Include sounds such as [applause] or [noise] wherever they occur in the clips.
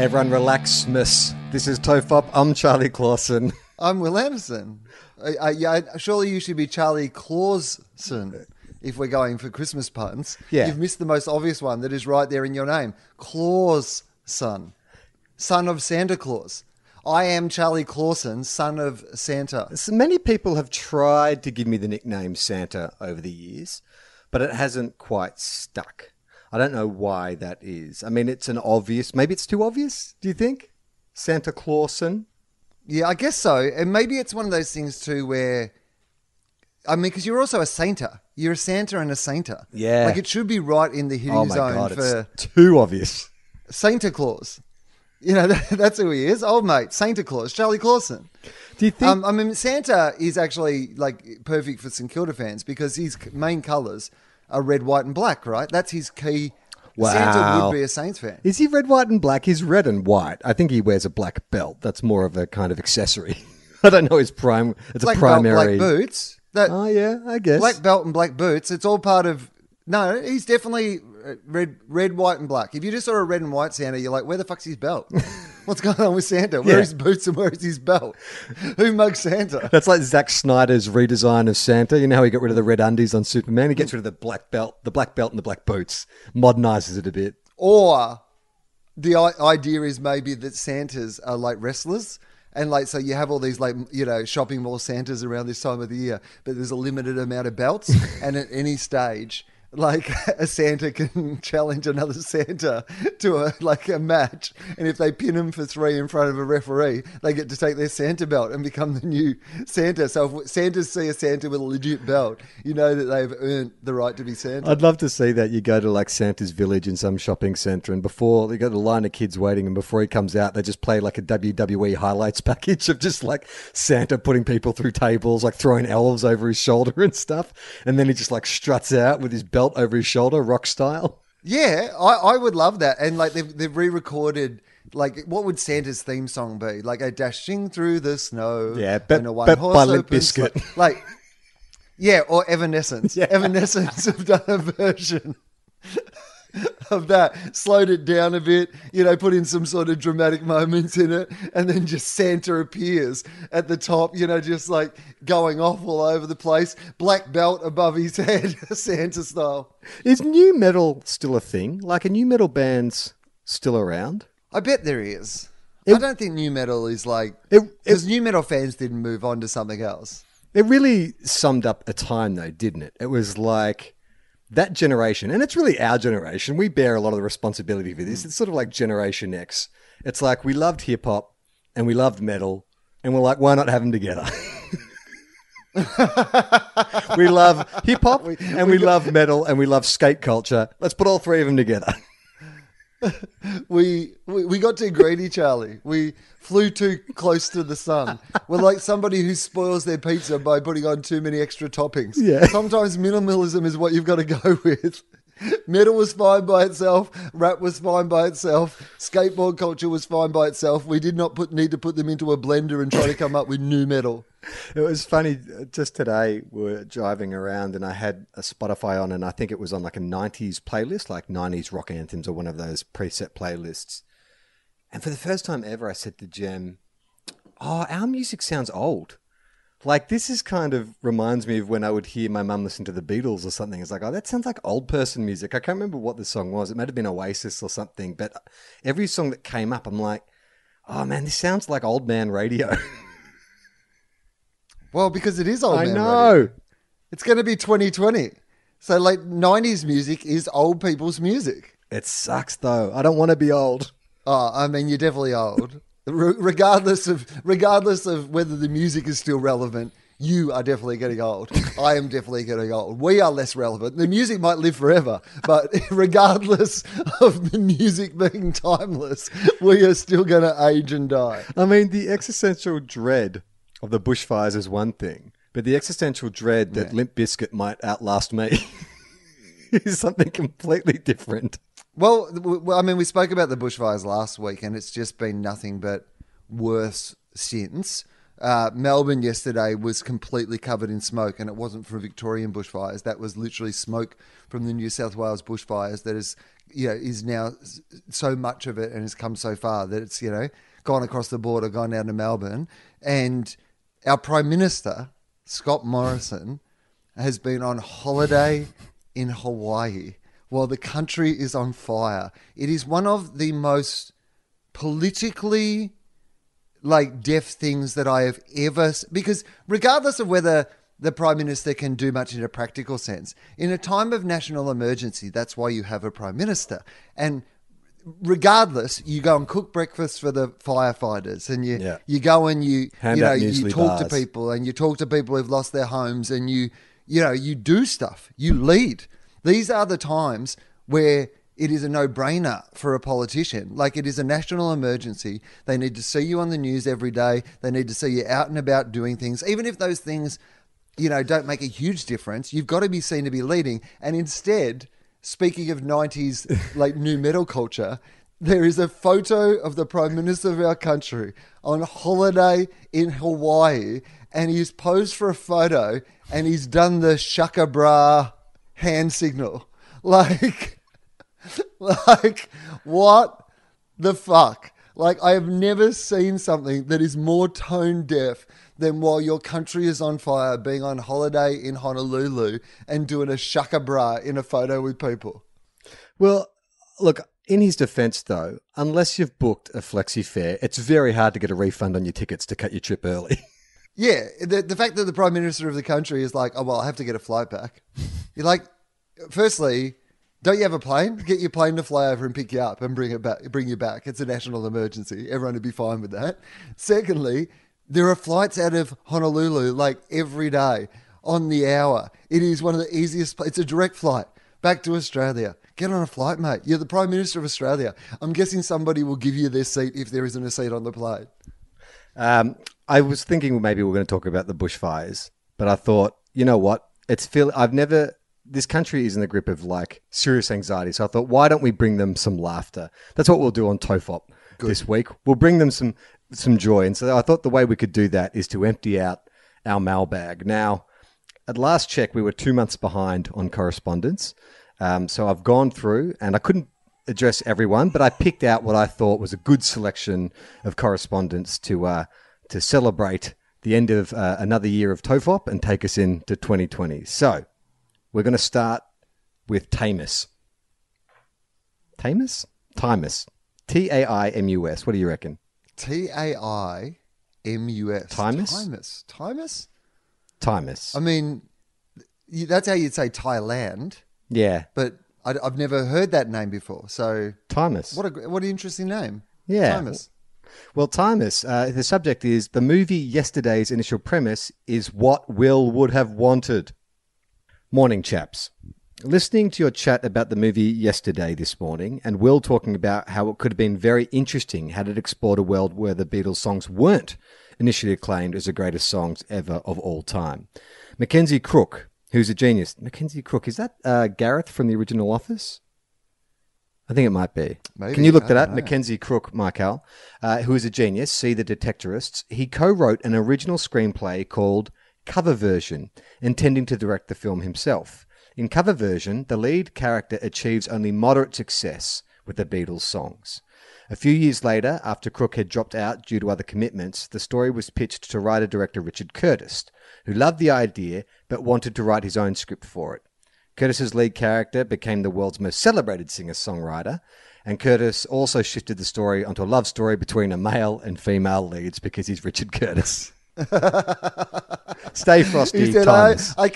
Everyone relax, miss. This is Tofop. I'm Charlie Clausen. [laughs] I'm Will Anderson. Uh, yeah, surely you should be Charlie Clausen if we're going for Christmas puns. Yeah. You've missed the most obvious one that is right there in your name. Claus son. Son of Santa Claus. I am Charlie Clausen, son of Santa. So many people have tried to give me the nickname Santa over the years, but it hasn't quite stuck. I don't know why that is. I mean, it's an obvious. Maybe it's too obvious. Do you think Santa Clausen? Yeah, I guess so. And maybe it's one of those things too where, I mean, because you're also a Santa. You're a Santa and a Sainta. Yeah. Like it should be right in the hitting Oh my zone god, for it's too obvious. Santa Claus. You know, [laughs] that, that's who he is. Old mate, Santa Claus, Charlie Clausen. Do you think? Um, I mean, Santa is actually like perfect for St Kilda fans because his main colours are red, white, and black. Right? That's his key. Santa Wow. would be a Saints fan. is he red, white, and black? He's red and white. I think he wears a black belt. That's more of a kind of accessory. [laughs] I don't know his prime. It's Black a belt, primary. black boots. That Oh yeah, I guess. black belt and black boots. It's all part of. No, he's definitely uh, red, red, white, and black. If you just saw a red and white Santa, you're like, where the fuck's his belt? [laughs] What's going on with Santa? Where are Yeah. his boots and where is his belt? Who mugs Santa? That's like Zack Snyder's redesign of Santa. You know how he got rid of the red undies on Superman? He gets rid of the black belt, the black belt and the black boots, modernizes it a bit. Or the idea is maybe that Santas are like wrestlers. And like, so you have all these like, you know, shopping mall Santas around this time of the year, but there's a limited amount of belts. [laughs] and at any stage, like [laughs] a Santa can [laughs] challenge another Santa to a, like a match. And if they pin him for three in front of a referee, they get to take their Santa belt and become the new Santa. So if Santas see a Santa with a legit belt, you know that they've earned the right to be Santa. I'd love to see that. You go to like Santa's village in some shopping center, and before they got a line of kids waiting, and before he comes out, they just play like a WWE highlights [laughs] package of just like Santa putting people through tables, like throwing elves over his shoulder and stuff, and then he just like struts out with his belt over his shoulder, rock style. Yeah, I, I would love that. And like they've, they've re-recorded. Like, what would Santa's theme song be? Like a dashing through the snow. Yeah, but- a one but horse by Limp open Bizkit. Like, yeah, or Evanescence. [laughs] Yeah. Evanescence have done a version [laughs] of that, slowed it down a bit. You know, put in some sort of dramatic moments in it, and then just Santa appears at the top. You know, just like going off all over the place. Black belt above his [laughs] head, Santa style. Is new metal still a thing? Like, a new metal band's still around? I bet there is. It- I don't think new metal is like because new metal fans didn't move on to something else. It really summed up a time, though, didn't it? It was like that generation, and it's really our generation. We bear a lot of the responsibility for this. Mm. It's sort of like Generation X. It's like we loved hip hop and we loved metal, and we're like, why not have them together? [laughs] we love hip hop and we love metal and we love skate culture. Let's put all three of them together. [laughs] We, we we got too greedy, Charlie. We flew too close to the sun. We're like somebody who spoils their pizza by putting on too many extra toppings. Yeah. Sometimes minimalism is what you've got to go [laughs] with. Metal was fine by itself. Rap was fine by itself. Skateboard culture was fine by itself. We did not put need to put them into a blender and try to come up with new metal. It was funny. Just today, we we're driving around, and I had a Spotify on, and I think it was on like a '90s playlist, like '90s rock anthems, or one of those preset playlists. And for the first time ever, I said to Jem, "Oh, our music sounds old. Like this is kind of reminds me of when I would hear my mum listen to the Beatles or something. It's like, oh, that sounds like old person music. I can't remember what the song was. It might have been Oasis or something. But every song that came up, I'm like, Oh man, this sounds like old man radio. [laughs] Well, because it is old I man know. radio. It's going to be 2020. So, like, 90s music is old people's music. It sucks though. I don't want to be old. Oh, I mean, you're definitely old. Re- regardless of regardless of whether the music is still relevant, you are definitely getting old. I am definitely getting old. We are less relevant. The music might live forever, but [laughs] regardless of the music being timeless, we are still going to age and die. I mean, the existential dread of the bushfires is one thing, but the existential dread that Limp Bizkit might outlast me [laughs] is something completely different. Well, I mean, we spoke about the bushfires last week, and it's just been nothing but worse since. Uh, Melbourne yesterday was completely covered in smoke, and it wasn't from Victorian bushfires. That was literally smoke from the New South Wales bushfires that is, you know, is now so much of it and has come so far that it's, you know, gone across the border, gone down to Melbourne. And our Prime Minister, Scott Morrison, has been on holiday in Hawaii while the country is on fire. It is one of the most politically like deaf things that I have ever because regardless of whether the prime minister can do much in a practical sense in a time of national emergency that's why you have a prime minister and regardless you go and cook breakfast for the firefighters and you Yeah. you go and you Hand you know you talk to people and you talk to people who've lost their homes and you you know you do stuff you lead these are the times where it is a no-brainer for a politician. Like it is a national emergency. They need to see you on the news every day. They need to see you out and about doing things. Even if those things you know don't make a huge difference you've got to be seen to be leading. And instead speaking of 90s like new metal culture there is a photo of the prime minister of our country on holiday in hawaii and he's posed for a photo and he's done the shaka bra hand signal. [laughs] Like [laughs] like what the fuck? Like i have never seen something that is more tone deaf than while your country is on fire being on holiday in honolulu and doing a shaka bra in a photo with people. Well, look, in his defense, though, unless you've booked a flexi fare, it's very hard to get a refund on your tickets to cut your trip early. [laughs] Yeah, the, the fact that the prime minister of the country is like, oh well, I have to get a flight back. You're like, firstly, don't you have a plane? Get your plane to fly over and pick you up and bring it back. Bring you back. It's a national emergency. Everyone would be fine with that. Secondly, there are flights out of Honolulu like every day on the hour. It is one of the easiest. It's a direct flight back to Australia. Get on a flight, mate. You're the prime minister of Australia. I'm guessing somebody will give you their seat if there isn't a seat on the plane. Um, I was thinking maybe we are going to talk about the bushfires, but I thought, you know what? It's feel I've never. This country is in the grip of like serious anxiety, so I thought, why don't we bring them some laughter? That's what we'll do on Tofop this week. We'll bring them some some joy, and so I thought the way we could do that is to empty out our mailbag. Now, at last check, we were two months behind on correspondence, um, so I've gone through, and I couldn't address everyone, but I picked out what I thought was a good selection of correspondence to uh, to celebrate the end of uh, another year of Tofop and take us into 2020. So we're going to start with Tamus. Tamus? Timus. T A I M U S. What do you reckon? T A I M U S. Timus? Timus. Timus? Timus. I mean, that's how you'd say Thailand, yeah. but I, have never heard that name before. So, Timus. what a what an interesting name. Yeah. Timus. Well, Timus, uh, the subject is the movie yesterday's initial premise is what Will would have wanted. Morning, chaps. Listening to your chat about the movie yesterday this morning, and Will talking about how it could have been very interesting had it explored a world where the Beatles songs weren't initially acclaimed as the greatest songs ever of all time. Mackenzie Crook, who's a genius. Mackenzie Crook, is that uh, Gareth from the original Office? I think it might be. Maybe, Can you look that up? know. Mackenzie Crook, Michael, uh, who is a genius, see the Detectorists. He co-wrote an original screenplay called Cover Version, intending to direct the film himself. In Cover Version, the lead character achieves only moderate success with the Beatles songs. A few years later, after Crook had dropped out due to other commitments, the story was pitched to writer-director Richard Curtis, who loved the idea but wanted to write his own script for it. Curtis's lead character became the world's most celebrated singer-songwriter, And Curtis also shifted the story onto a love story between a male and female leads because he's Richard Curtis. [laughs] Stay frosty, He said, I, Thomas. I,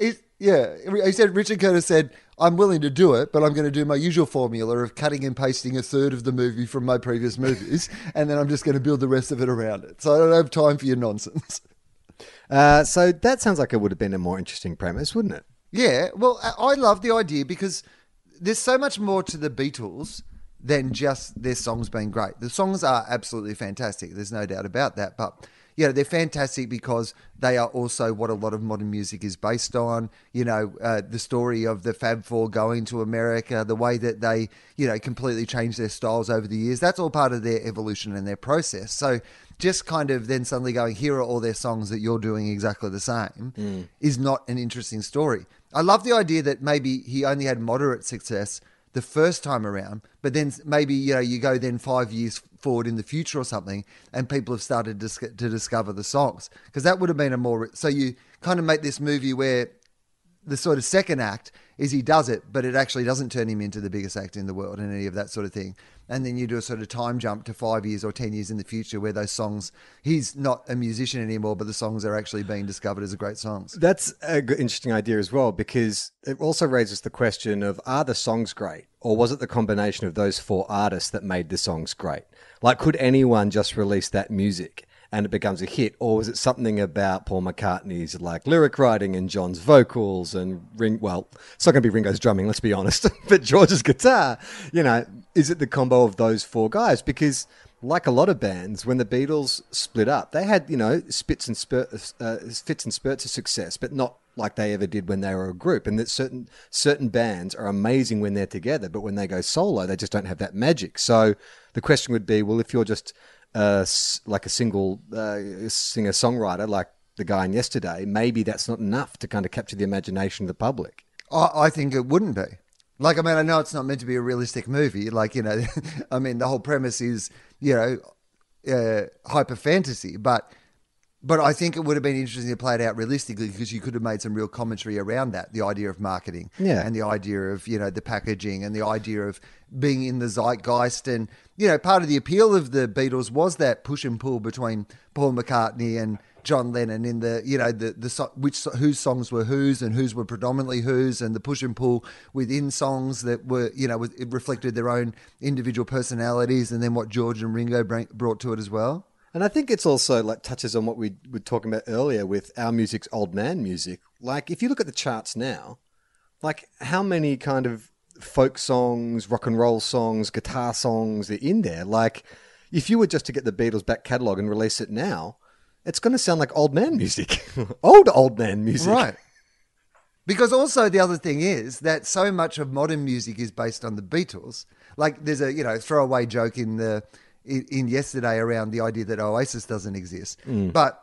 he, yeah, he said, Richard Curtis said, I'm willing to do it, but I'm going to do my usual formula of cutting and pasting a third of the movie from my previous [laughs] movies, and then I'm just going to build the rest of it around it. So I don't have time for your nonsense. Uh, so that sounds like it would have been a more interesting premise, wouldn't it? Yeah, well, I love the idea because there's so much more to the Beatles than just their songs being great. The songs are absolutely fantastic. There's no doubt about that. But you know, they're fantastic because they are also what a lot of modern music is based on. You know, uh, the story of the Fab Four going to America, the way that they, you know, completely changed their styles over the years. That's all part of their evolution and their process. So just kind of then suddenly going, here are all their songs that you're doing exactly the same is not an interesting story. I love the idea that maybe he only had moderate success the first time around, but then maybe you know you go then five years forward in the future or something, and people have started to, to discover the songs. Because that would have been a more so you kind of make this movie where the sort of second act is he does it, but it actually doesn't turn him into the biggest actor in the world and any of that sort of thing. And then you do a sort of time jump to five years or ten years in the future where those songs he's not a musician anymore, but the songs are actually being discovered as great songs. That's an interesting idea as well because it also raises the question of are the songs great or was it the combination of those four artists that made the songs great? Like, could anyone just release that music and it becomes a hit, or was it something about Paul McCartney's like lyric writing and John's vocals and Ring? Well, it's not going to be Ringo's drumming, let's be honest, [laughs] but George's guitar. You know, is it the combo of those four guys? Because like a lot of bands, when the Beatles split up, they had you know spits and spurt, uh, fits and spurts of success, but not like they ever did when they were a group. And that certain certain bands are amazing when they're together, but when they go solo, they just don't have that magic. So the question would be, well, if you're just like a single uh, singer songwriter, like the guy in yesterday, maybe that's not enough to kind of capture the imagination of the public. I, I think it wouldn't be. Like, I mean, I know it's not meant to be a realistic movie. Like, you know, [laughs] I mean, the whole premise is, you know, uh, hyper fantasy, but but I think it would have been interesting to play it out realistically because you could have made some real commentary around that, the idea of marketing, Yeah. and the idea of you know the packaging and the idea of being in the zeitgeist, and you know, part of the appeal of the Beatles was that push and pull between Paul McCartney and John Lennon in the you know the the which whose songs were whose and whose were predominantly whose and the push and pull within songs that were you know it reflected their own individual personalities and then what George and Ringo bring, brought to it as well. And I think it's also like touches on what we were talking about earlier with our music's old man music. Like if you look at the charts now, like how many kind of folk songs, rock and roll songs, guitar songs are in there? Like if you were just to get the Beatles back catalogue and release it now, it's going to sound like old man music, [laughs] old old man music. Right. Because also the other thing is that so much of modern music is based on the Beatles. Like there's a you know throwaway joke in the in, in yesterday around the idea that Oasis doesn't exist. Mm. But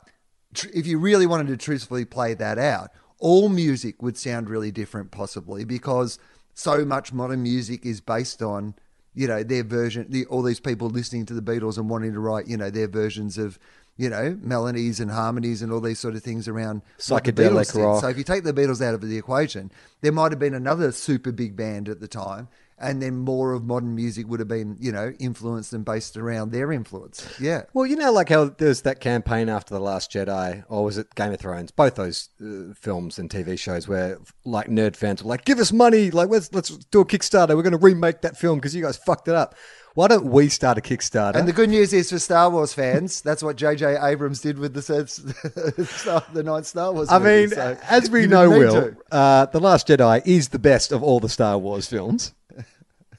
tr- if you really wanted to truthfully play that out, all music would sound really different possibly because so much modern music is based on you know their version the, all these people listening to the Beatles and wanting to write you know their versions of you know melodies and harmonies and all these sort of things around Psychedelic did. rock. So if you take the Beatles out of the equation, there might have been another super big band at the time, and then more of modern music would have been, you know, influenced and based around their influence. Yeah. Well, you know, like how there's that campaign after The Last Jedi, or was it Game of Thrones? Both those uh, films and TV shows where, like, nerd fans were like, give us money, like, let's, let's do a Kickstarter. We're going to remake that film because you guys fucked it up. Why don't we start a Kickstarter? And the good news is for Star Wars fans, that's what J.J. Abrams did with the [laughs] Star- the ninth Star Wars. I movie, mean, so as we know, Will, uh, The Last Jedi is the best of all the Star Wars films.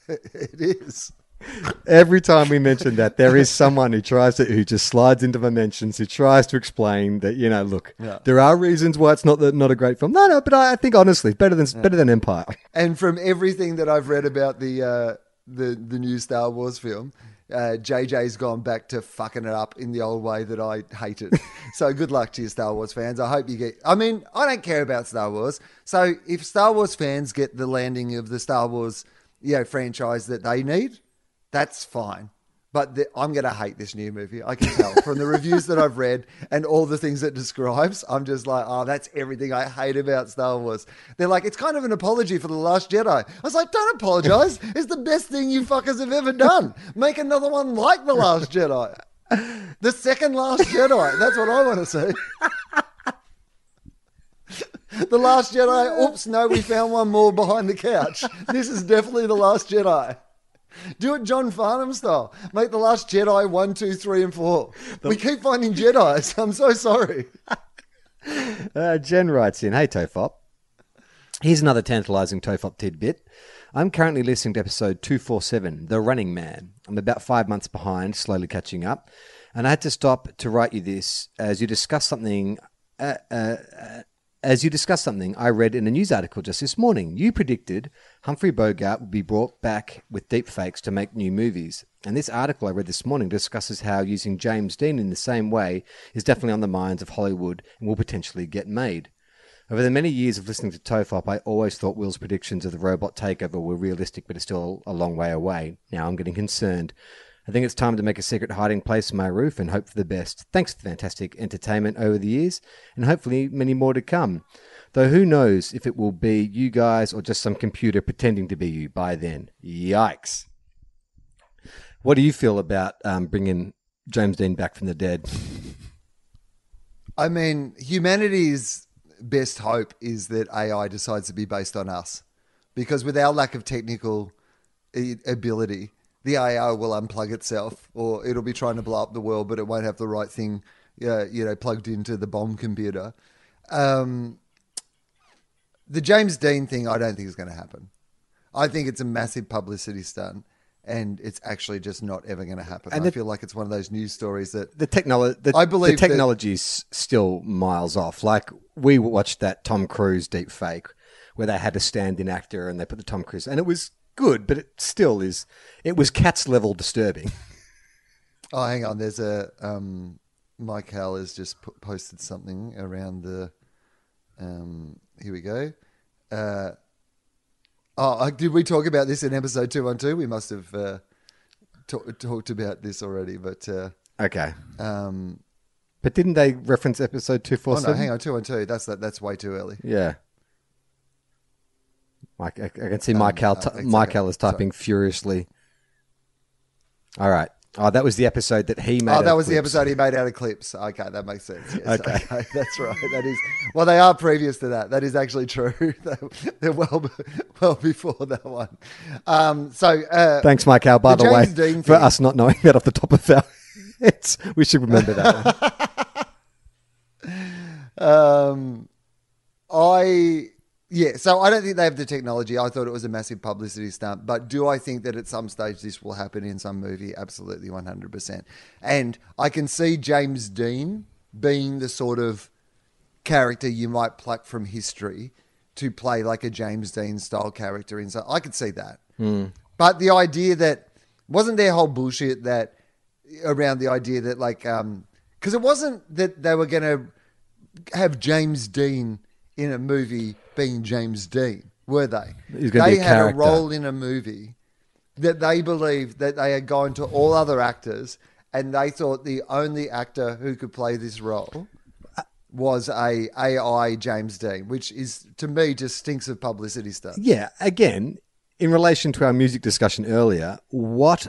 [laughs] it is. Every time we mention that, there is [laughs] someone who tries to, who just slides into my mentions, who tries to explain that, you know, look, Yeah. there are reasons why it's not the, not a great film. No, no, but I, I think honestly, better than better than Empire. [laughs] And from everything that I've read about the uh, the the new Star Wars film, uh, JJ's gone back to fucking it up in the old way that I hated. so good luck to you, Star Wars fans. I hope you get. I mean, I don't care about Star Wars. So if Star Wars fans get the landing of the Star Wars, you know, franchise that they need, that's fine. But the, I'm going to hate this new movie. I can tell from the reviews that I've read and all the things it describes. I'm just like, oh, that's everything I hate about Star Wars. They're like, it's kind of an apology for The Last Jedi. I was like, don't apologize. [laughs] it's the best thing you fuckers have ever done. Make another one like The Last Jedi. The second Last Jedi. That's what I want to see. [laughs] The Last Jedi. Oops, no, we found one more behind the couch. This is definitely The Last Jedi. Do it John Farnham style. Make The Last Jedi one, two, three, and four. we keep finding Jedi's. I'm so sorry. [laughs] Uh, Jen writes in, Hey Tofop. Here's another tantalizing Tofop tidbit. I'm currently listening to episode 247, The Running Man. I'm about five months behind, slowly catching up. And I had to stop to write you this as you discussed something. Uh, uh, uh, as you discussed something I read in a news article just this morning. You predicted Humphrey Bogart would be brought back with deepfakes to make new movies. And this article I read this morning discusses how using James Dean in the same way is definitely on the minds of Hollywood and will potentially get made. Over the many years of listening to Tofop, I always thought Will's predictions of the robot takeover were realistic, but are still a long way away. Now I'm getting concerned. I think it's time to make a secret hiding place in my roof and hope for the best. Thanks for the fantastic entertainment over the years, and hopefully many more to come. Though who knows if it will be you guys or just some computer pretending to be you by then. Yikes. What do you feel about um, bringing James Dean back from the dead? I mean, humanity's best hope is that AI decides to be based on us. Because with our lack of technical ability, the AI will unplug itself or it'll be trying to blow up the world, but it won't have the right thing, uh, you know, plugged into the bomb computer. Um, the James Dean thing, I don't think is going to happen. I think it's a massive publicity stunt. And it's actually just not ever going to happen. And I the- feel like it's one of those news stories that the technology I believe the that- technology's still miles off like we watched that tom cruise deep fake where they had a stand-in actor and they put the tom cruise and it was good but it still is it was cats level disturbing [laughs] Oh, hang on. There's a um, Mike Howell has just p- posted something around the. Um, here we go. Uh, oh, uh, did we talk about this in episode two one two? We must have uh, ta- talked about this already, but uh, okay um, but didn't they reference episode oh no, hang on, two one two. That's that. That's way too early. yeah Mike, I, I can see Um, Michael. uh, Michael is typing furiously. All right. Oh, that was the episode that he made. Oh, that was the episode he made out of clips. Okay, that makes sense. Yes, Okay. okay. [laughs] that's right. That is well, they are previous to that. That is actually true. [laughs] They're- well, well before that one. Um, so uh, Thanks, Michael. By The the, way, Dean for thing. us not knowing that off the top of our [laughs] heads, we should remember that. one. Um, I yeah. So I don't think they have the technology. I thought it was a massive publicity stunt. But do I think that at some stage this will happen in some movie? Absolutely, one hundred percent. And I can see James Dean being the sort of character you might pluck from history to play like a James Dean style character in. So I could see that. But the idea that wasn't their whole bullshit that around the idea that like um because it wasn't that they were going to have James Dean in a movie being James Dean, were they? They a had character. a role in a movie that they believed that they had gone to all other actors and they thought the only actor who could play this role was a AI James Dean, which is to me just stinks of publicity stuff. yeah. Again, in relation to our music discussion earlier, what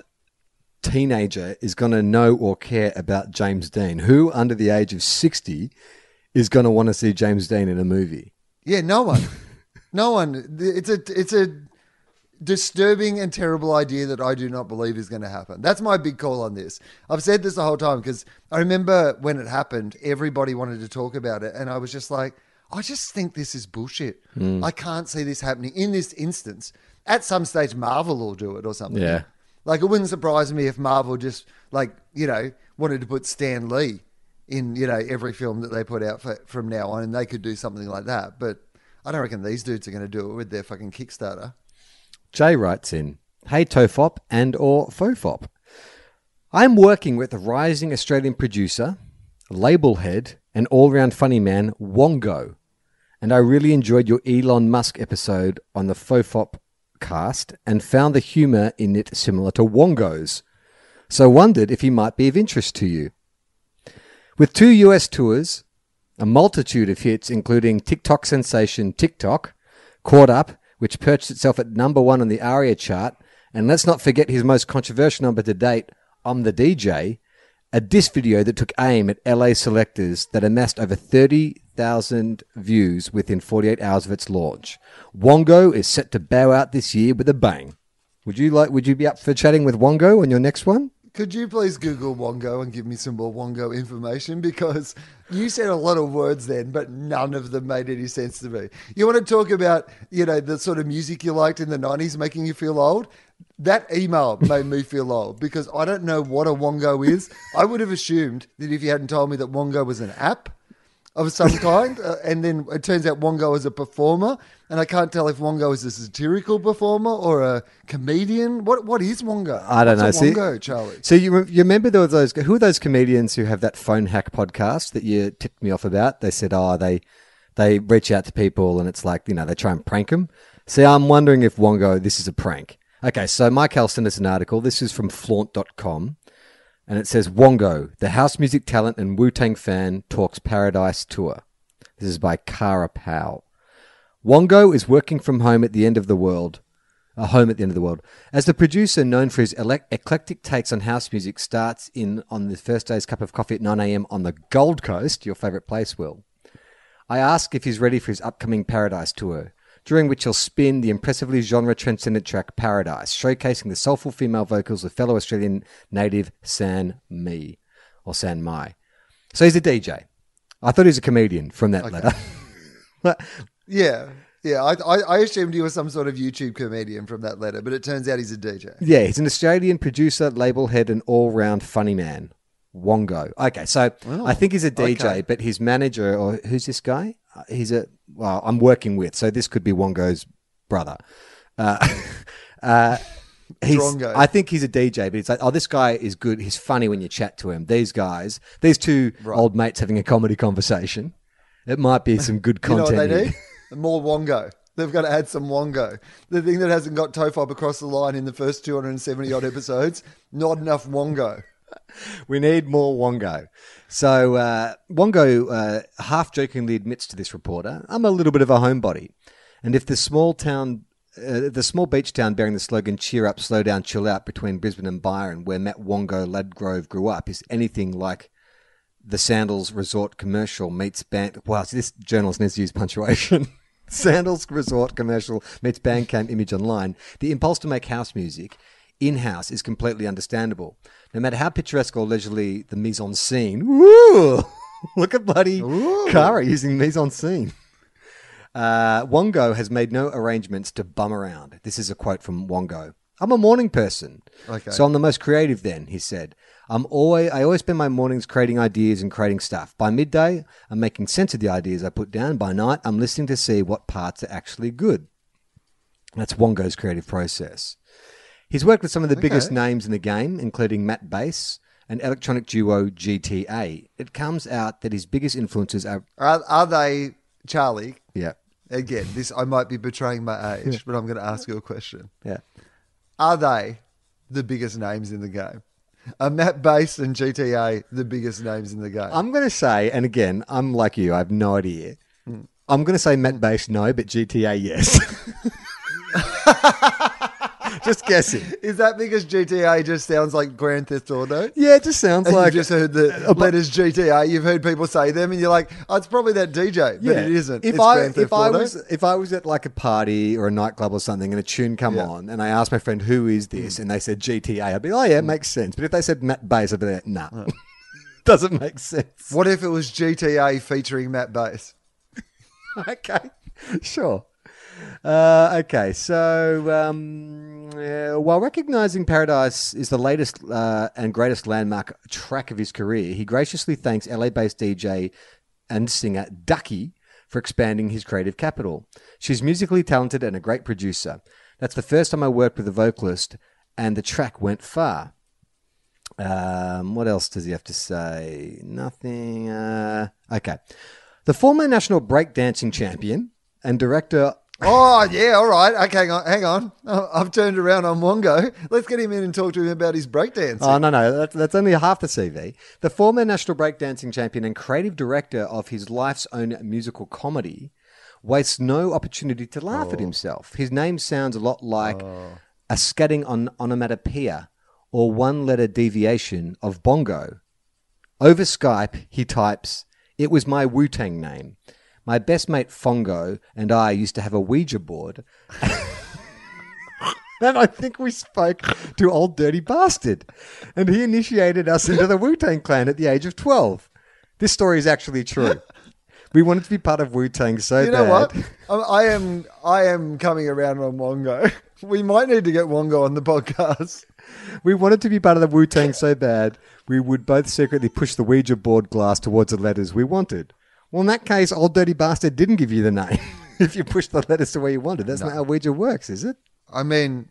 teenager is going to know or care about James Dean? Who under the age of sixty is going to want to see James Dean in a movie? Yeah, no one, no one. It's a it's a disturbing and terrible idea that I do not believe is going to happen. That's my big call on this. I've said this the whole time because I remember when it happened, everybody wanted to talk about it, and I was just like, I just think this is bullshit. Hmm. I can't see this happening in this instance. At some stage, Marvel will do it or something. Yeah. Like it wouldn't surprise me if Marvel just like you know wanted to put Stan Lee in you know every film that they put out for, from now on, and they could do something like that. But I don't reckon these dudes are going to do it with their fucking Kickstarter. Jay writes in, Hey Tofop and or Fofop. I'm working with a rising Australian producer, label head, and all-round funny man, Wongo. And I really enjoyed your Elon Musk episode on the Fofop cast and found the humour in it similar to Wongo's. so wondered if he might be of interest to you. With two US tours, a multitude of hits, including TikTok sensation TikTok, Caught Up, which perched itself at number one on the ARIA chart, and let's not forget his most controversial number to date, I'm the DJ, a diss video that took aim at LA selectors that amassed over 30,000 views within 48 hours of its launch. Wongo is set to bow out this year with a bang. Would you like? Would you be up for chatting with Wongo on your next one? Could you please Google Wongo and give me some more Wongo information? Because you said a lot of words then, but none of them made any sense to me. You want to talk about, you know, the sort of music you liked in the 90s making you feel old? That email made me feel old because I don't know what a Wongo is. I would have assumed that if you hadn't told me that Wongo was an app of some [laughs] [laughs] kind, uh, and then it turns out Wongo is a performer, and I can't tell if Wongo is a satirical performer or a comedian. What What is Wongo? I don't What's know. a See- Wongo, Charlie. So you re- you remember there was those who are those comedians who have that phone hack podcast that you tipped me off about? They said, oh, they they reach out to people and it's like you know they try and prank them. See, I'm wondering if Wongo this is a prank. Okay, so Mike sent us an article. This is from flaunt.com. And it says Wongo, the house music talent and Wu Tang fan, talks Paradise Tour. This is by Kara Powell. Wongo is working from home at the end of the world. A home at the end of the world. As the producer known for his eclectic takes on house music starts in on the first day's cup of coffee at 9 a.m. on the Gold Coast, your favourite place, Will. I ask if he's ready for his upcoming Paradise tour, during which he'll spin the impressively genre transcendent track Paradise, showcasing the soulful female vocals of fellow Australian native San Mi, or San Mai. So he's a DJ. I thought he was a comedian from that letter. [laughs] Yeah, yeah. I, I, I assumed he was some sort of YouTube comedian from that letter, but it turns out he's a DJ. Yeah, he's an Australian producer, label head, and all round funny man. Wongo. Okay, so I think he's a DJ, okay. but his manager, or who's this guy? Uh, He's a, well, I'm working with, so this could be Wongo's brother. Uh, [laughs] uh, he's, Drongo. I think he's a DJ, but it's like, oh, this guy is good. He's funny when you chat to him. These guys, these two old mates having a comedy conversation. It might be some good You know [laughs] More Wongo. They've got to add some Wongo. The thing that hasn't got Tofop across the line in the first 270 odd episodes, not enough Wongo. We need more Wongo. So uh, Wongo uh, half jokingly admits to this reporter, "I'm a little bit of a homebody, and if the small town." Uh, the small beach town bearing the slogan "Cheer up, slow down, chill out" between Brisbane and Byron, where Matt Wongo Ladgrove grew up, is anything like the Sandals Resort commercial meets band. Wow, so this journalist needs to use punctuation. [laughs] Sandals Resort commercial meets Bandcamp image online. The impulse to make house music in house is completely understandable. No matter how picturesque or leisurely the mise en scene. Woo! [laughs] Look at bloody Kara using mise en scene. Uh, Wongo has made no arrangements to bum around. This is a quote from Wongo. I'm a morning person. Okay. So I'm the most creative then, he said. I'm always I always spend my mornings creating ideas and creating stuff. By midday, I'm making sense of the ideas I put down. By night, I'm listening to see what parts are actually good. That's Wongo's creative process. He's worked with some of the biggest names in the game, including Matt Bass and electronic duo GTA. It comes out that his biggest influences are Are, are they, Charlie? yeah, Again, this I might be betraying my age, but I'm going to ask you a question. yeah. Are they the biggest names in the game? Are Matt Bass and GTA the biggest names in the game? I'm going to say, and again, I'm like you, I have no idea. Hmm. I'm going to say Matt Bass no, but GTA yes. [laughs] [laughs] just guessing. [laughs] Is that because GTA just sounds like Grand Theft Auto? Yeah, it just sounds And like you've just heard the letters GTA. You've heard people say them, and you're like, "Oh, it's probably that DJ," but it isn't. If it's I Grand Theft if I was if I was at like a party or a nightclub or something and a tune come Yeah. on and I asked my friend who is this mm. and they said GTA, I'd be oh yeah, it makes sense. But if they said Matt Bass, I'd be like nah, [laughs] doesn't make sense. what if it was GTA featuring Matt Bass? [laughs] okay, sure. Uh, okay, so um, uh, while recognizing Paradise is the latest uh, and greatest landmark track of his career, he graciously thanks LA based DJ and singer Ducky for expanding his creative capital. She's musically talented and a great producer. That's the first time I worked with a vocalist, and the track went far. Um, what else does he have to say? Nothing. Uh, okay. The former national breakdancing champion and director Oh yeah, all right. Okay, hang on. Hang on. Oh, I've turned around on Wongo. Let's get him in and talk to him about his breakdancing. Oh, no, no. That's, that's only half the CV. The former national breakdancing champion and creative director of his life's own musical comedy wastes no opportunity to laugh at oh. himself. His name sounds a lot like oh. a scatting on onomatopoeia or one letter deviation of bongo. Over Skype, he types, It was my Wu Tang name. My best mate Fongo and I used to have a Ouija board. [laughs] and I think we spoke to Old Dirty Bastard. And he initiated us into the Wu Tang clan at the age of 12. This story is actually true. We wanted to be part of Wu Tang so you know bad. what? [laughs] I- I am. I am coming around on Wongo. [laughs] We might need to get Wongo on the podcast. We wanted to be part of the Wu Tang so bad, we would both secretly push the Ouija board glass towards the letters we wanted. Well, in that case, Old Dirty Bastard didn't give you the name [laughs] if you pushed the letters to where you wanted. That's not how Ouija works, is it? I mean,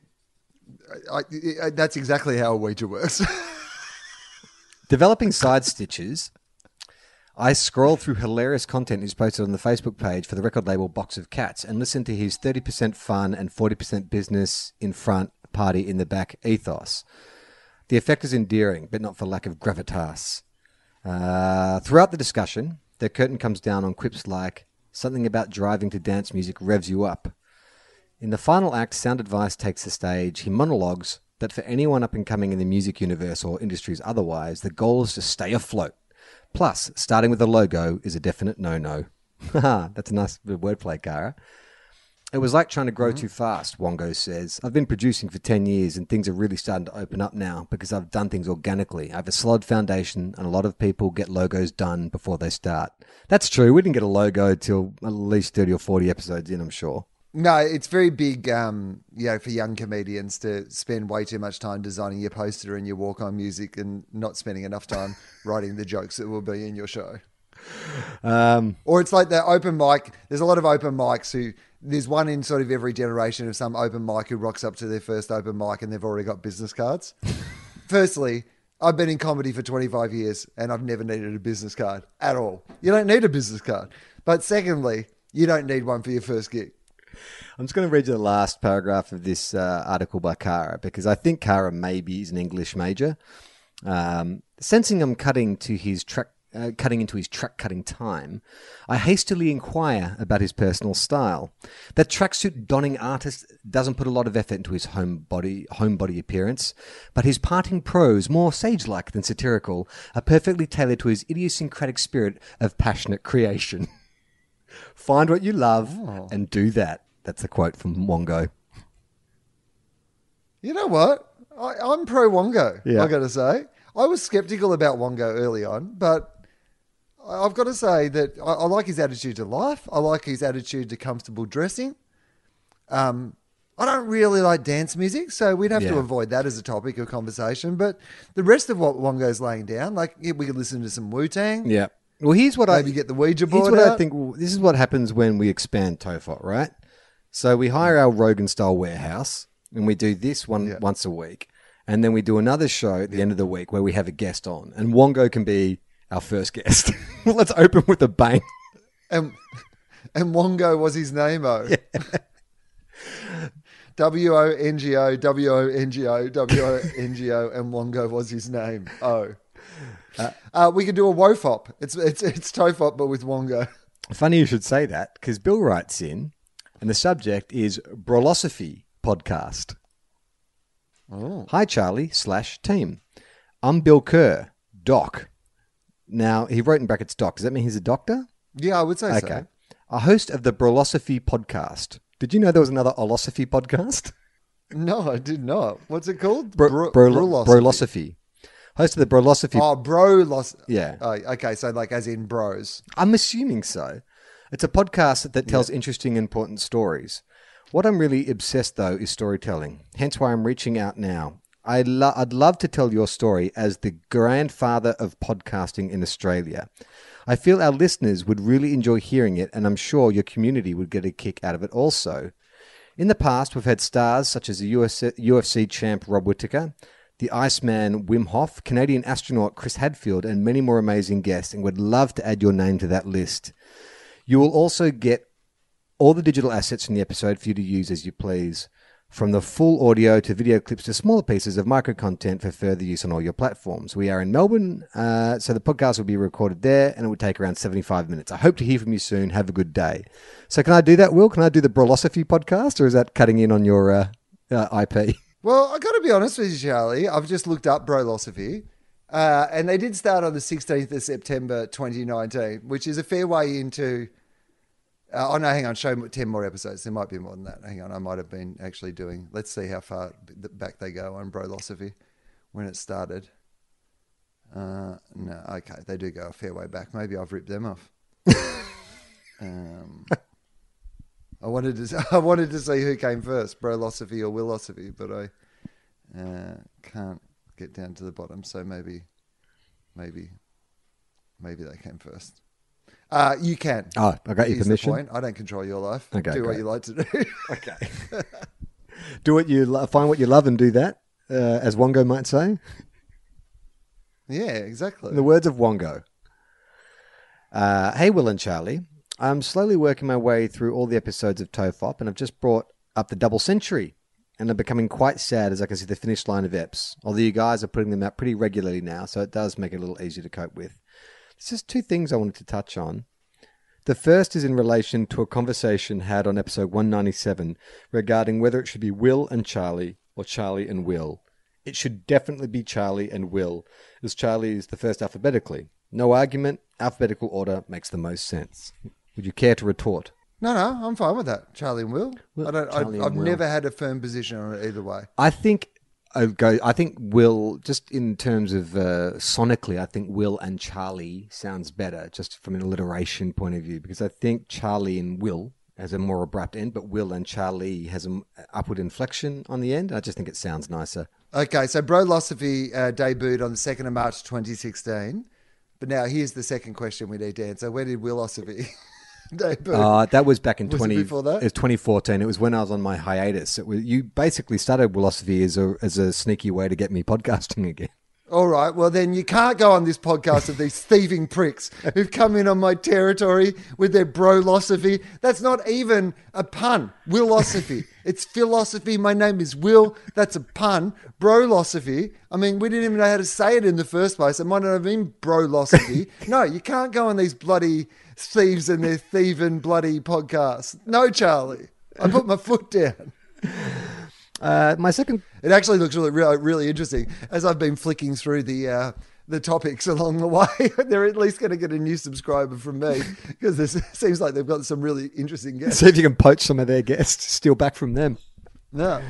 I, I, that's exactly how a Ouija works. [laughs] Developing side stitches, I scroll through hilarious content he's posted on the Facebook page for the record label Box of Cats and listen to his 30% fun and 40% business in front, party in the back ethos. The effect is endearing, but not for lack of gravitas. Uh, throughout the discussion, the curtain comes down on quips like, something about driving to dance music revs you up. In the final act, Sound Advice takes the stage. He monologues that for anyone up and coming in the music universe or industries otherwise, the goal is to stay afloat. Plus, starting with a logo is a definite no no. [laughs] Haha, That's a nice wordplay, Kara. It was like trying to grow too fast, Wongo says. I've been producing for 10 years and things are really starting to open up now because I've done things organically. I have a solid foundation and a lot of people get logos done before they start. That's true. We didn't get a logo till at least 30 or 40 episodes in, I'm sure. no, it's very big. Um, you know, for young comedians to spend way too much time designing your poster and your walk-on music, and not spending enough time [laughs] writing the jokes that will be in your show. Um, Or it's like the open mic. There's a lot of open mics who there's one in sort of every generation of some open mic who rocks up to their first open mic and they've already got business cards. [laughs] Firstly, I've been in comedy for 25 years and I've never needed a business card at all. You don't need a business card. But secondly, you don't need one for your first gig. I'm just going to read you the last paragraph of this uh, article by Kara because I think Kara maybe is an English major. Um, sensing I'm cutting to his track, uh, cutting into his track cutting time, I hastily inquire about his personal style. That tracksuit donning artist doesn't put a lot of effort into his home body, home body appearance, but his parting prose, more sage-like than satirical, are perfectly tailored to his idiosyncratic spirit of passionate creation. [laughs] Find what you love and do that. That's a quote from Wongo. You know what? I, I'm pro Wongo, Yeah. i got to say. I was skeptical about Wongo early on, but I've got to say that I, I like his attitude to life. I like his attitude to comfortable dressing. Um, I don't really like dance music, so we'd have to avoid that as a topic of conversation. But the rest of what Wongo's laying down, like yeah, we could listen to some Wu Tang, Yeah. Well, here's what I maybe I get the Ouija here's board what I out. think. This is what happens when we expand Tofop, right? So we hire our Rogan style warehouse, and we do this one Yeah. once a week, and then we do another show at the end of the week where we have a guest on, and Wongo can be our first guest. [laughs] Let's open with a bang. And and Wongo was his name. Oh, [laughs] W O N G O W O N G O W O N G O, and Wongo was his name. Oh, uh, we could do a wofop. It's it's it's tofop, but with Wongo. Funny you should say that because Bill writes in, and the subject is Brolosophy podcast. Oh. Hi, Charlie slash team. I'm Bill Kerr, doc. Now, he wrote in brackets doc. Does that mean he's a doctor? Yeah, I would say Okay. so. A host of the Brolosophy podcast. Did you know there was another Olosophy podcast? [laughs] No, I did not. What's it called? Bro- Bro- Brolo- brolosophy. Brolosophy. Host of the Brolosophy. Oh, bro, los- Yeah. Oh, okay, so like as in bros. I'm assuming so. It's a podcast that tells interesting, important stories. What I'm really obsessed though is storytelling. Hence why I'm reaching out now. I lo- I'd love to tell your story as the grandfather of podcasting in Australia. I feel our listeners would really enjoy hearing it, and I'm sure your community would get a kick out of it also. In the past, we've had stars such as the UFC champ Rob Whittaker, the Iceman Wim Hof, Canadian astronaut Chris Hadfield, and many more amazing guests, and would love to add your name to that list. You will also get all the digital assets from the episode for you to use as you please, from the full audio to video clips to smaller pieces of micro content for further use on all your platforms. We are in Melbourne, uh, so the podcast will be recorded there and it would take around 75 minutes. I hope to hear from you soon. Have a good day. So, can I do that, Will? Can I do the Brolosophy podcast or is that cutting in on your uh, uh, IP? Well, I got to be honest with you, Charlie. I've just looked up Brolosophy, uh, and they did start on the 16th of September 2019, which is a fair way into. Uh, oh no, hang on. Show ten more episodes. There might be more than that. Hang on, I might have been actually doing. Let's see how far back they go on Brolosophy when it started. Uh, no, okay, they do go a fair way back. Maybe I've ripped them off. [laughs] um, I wanted to. [laughs] I wanted to see who came first, Brolosophy or Willosophy, but I uh, can't get down to the bottom. So maybe, maybe, maybe they came first. Uh, you can. Oh, I got your Here's the permission. point. I don't control your life. Okay, do what great. you like to do. [laughs] Okay. do what you lo- find what you love and do that, uh, as Wongo might say. yeah, exactly. In the words of Wongo. Uh, hey, Will and Charlie. I'm slowly working my way through all the episodes of Tofop, and I've just brought up the double century. And I'm becoming quite sad as I can see the finish line of EPs. Although you guys are putting them out pretty regularly now, so it does make it a little easier to cope with. There's just two things I wanted to touch on. The first is in relation to a conversation had on episode 197 regarding whether it should be Will and Charlie or Charlie and Will. It should definitely be Charlie and Will, as Charlie is the first alphabetically. No argument, alphabetical order makes the most sense. Would you care to retort? no, no, I'm fine with that. Charlie and Will. Will- I don't. I, Will. never had a firm position on it either way. I think I go. I think Will, just in terms of uh, sonically, I think Will and Charlie sounds better, just from an alliteration point of view, because I think Charlie and Will has a more abrupt end, but Will and Charlie has an upward inflection on the end. I just think it sounds nicer. Okay, so Brolosophy uh, debuted on the 2nd of March 2016. But now here's the second question we need to answer. When did Willosophy [laughs] debut? Uh, that was back in Was it before that? It was 2014. It was when I was on my hiatus. It was you basically started Willosophy as a as a sneaky way to get me [laughs] podcasting again. All right, well, then you can't go on this podcast of these thieving pricks who've come in on my territory with their brolosophy. That's not even a pun. Willosophy. [laughs] It's philosophy. My name is Will. That's a pun. Brolosophy. I mean, we didn't even know how to say it in the first place. It might not have been brolosophy. [laughs] no, you can't go on these bloody thieves and their thieving bloody podcast. No, Charlie. I put my foot down. Uh, my second It actually looks really, really, really interesting. As I've been flicking through the uh, the topics [laughs] along the way, [laughs] they're at least going to get a new subscriber from me because this [laughs] seems like they've got some really interesting guests. see if you can poach some of their guests, steal back from them. No,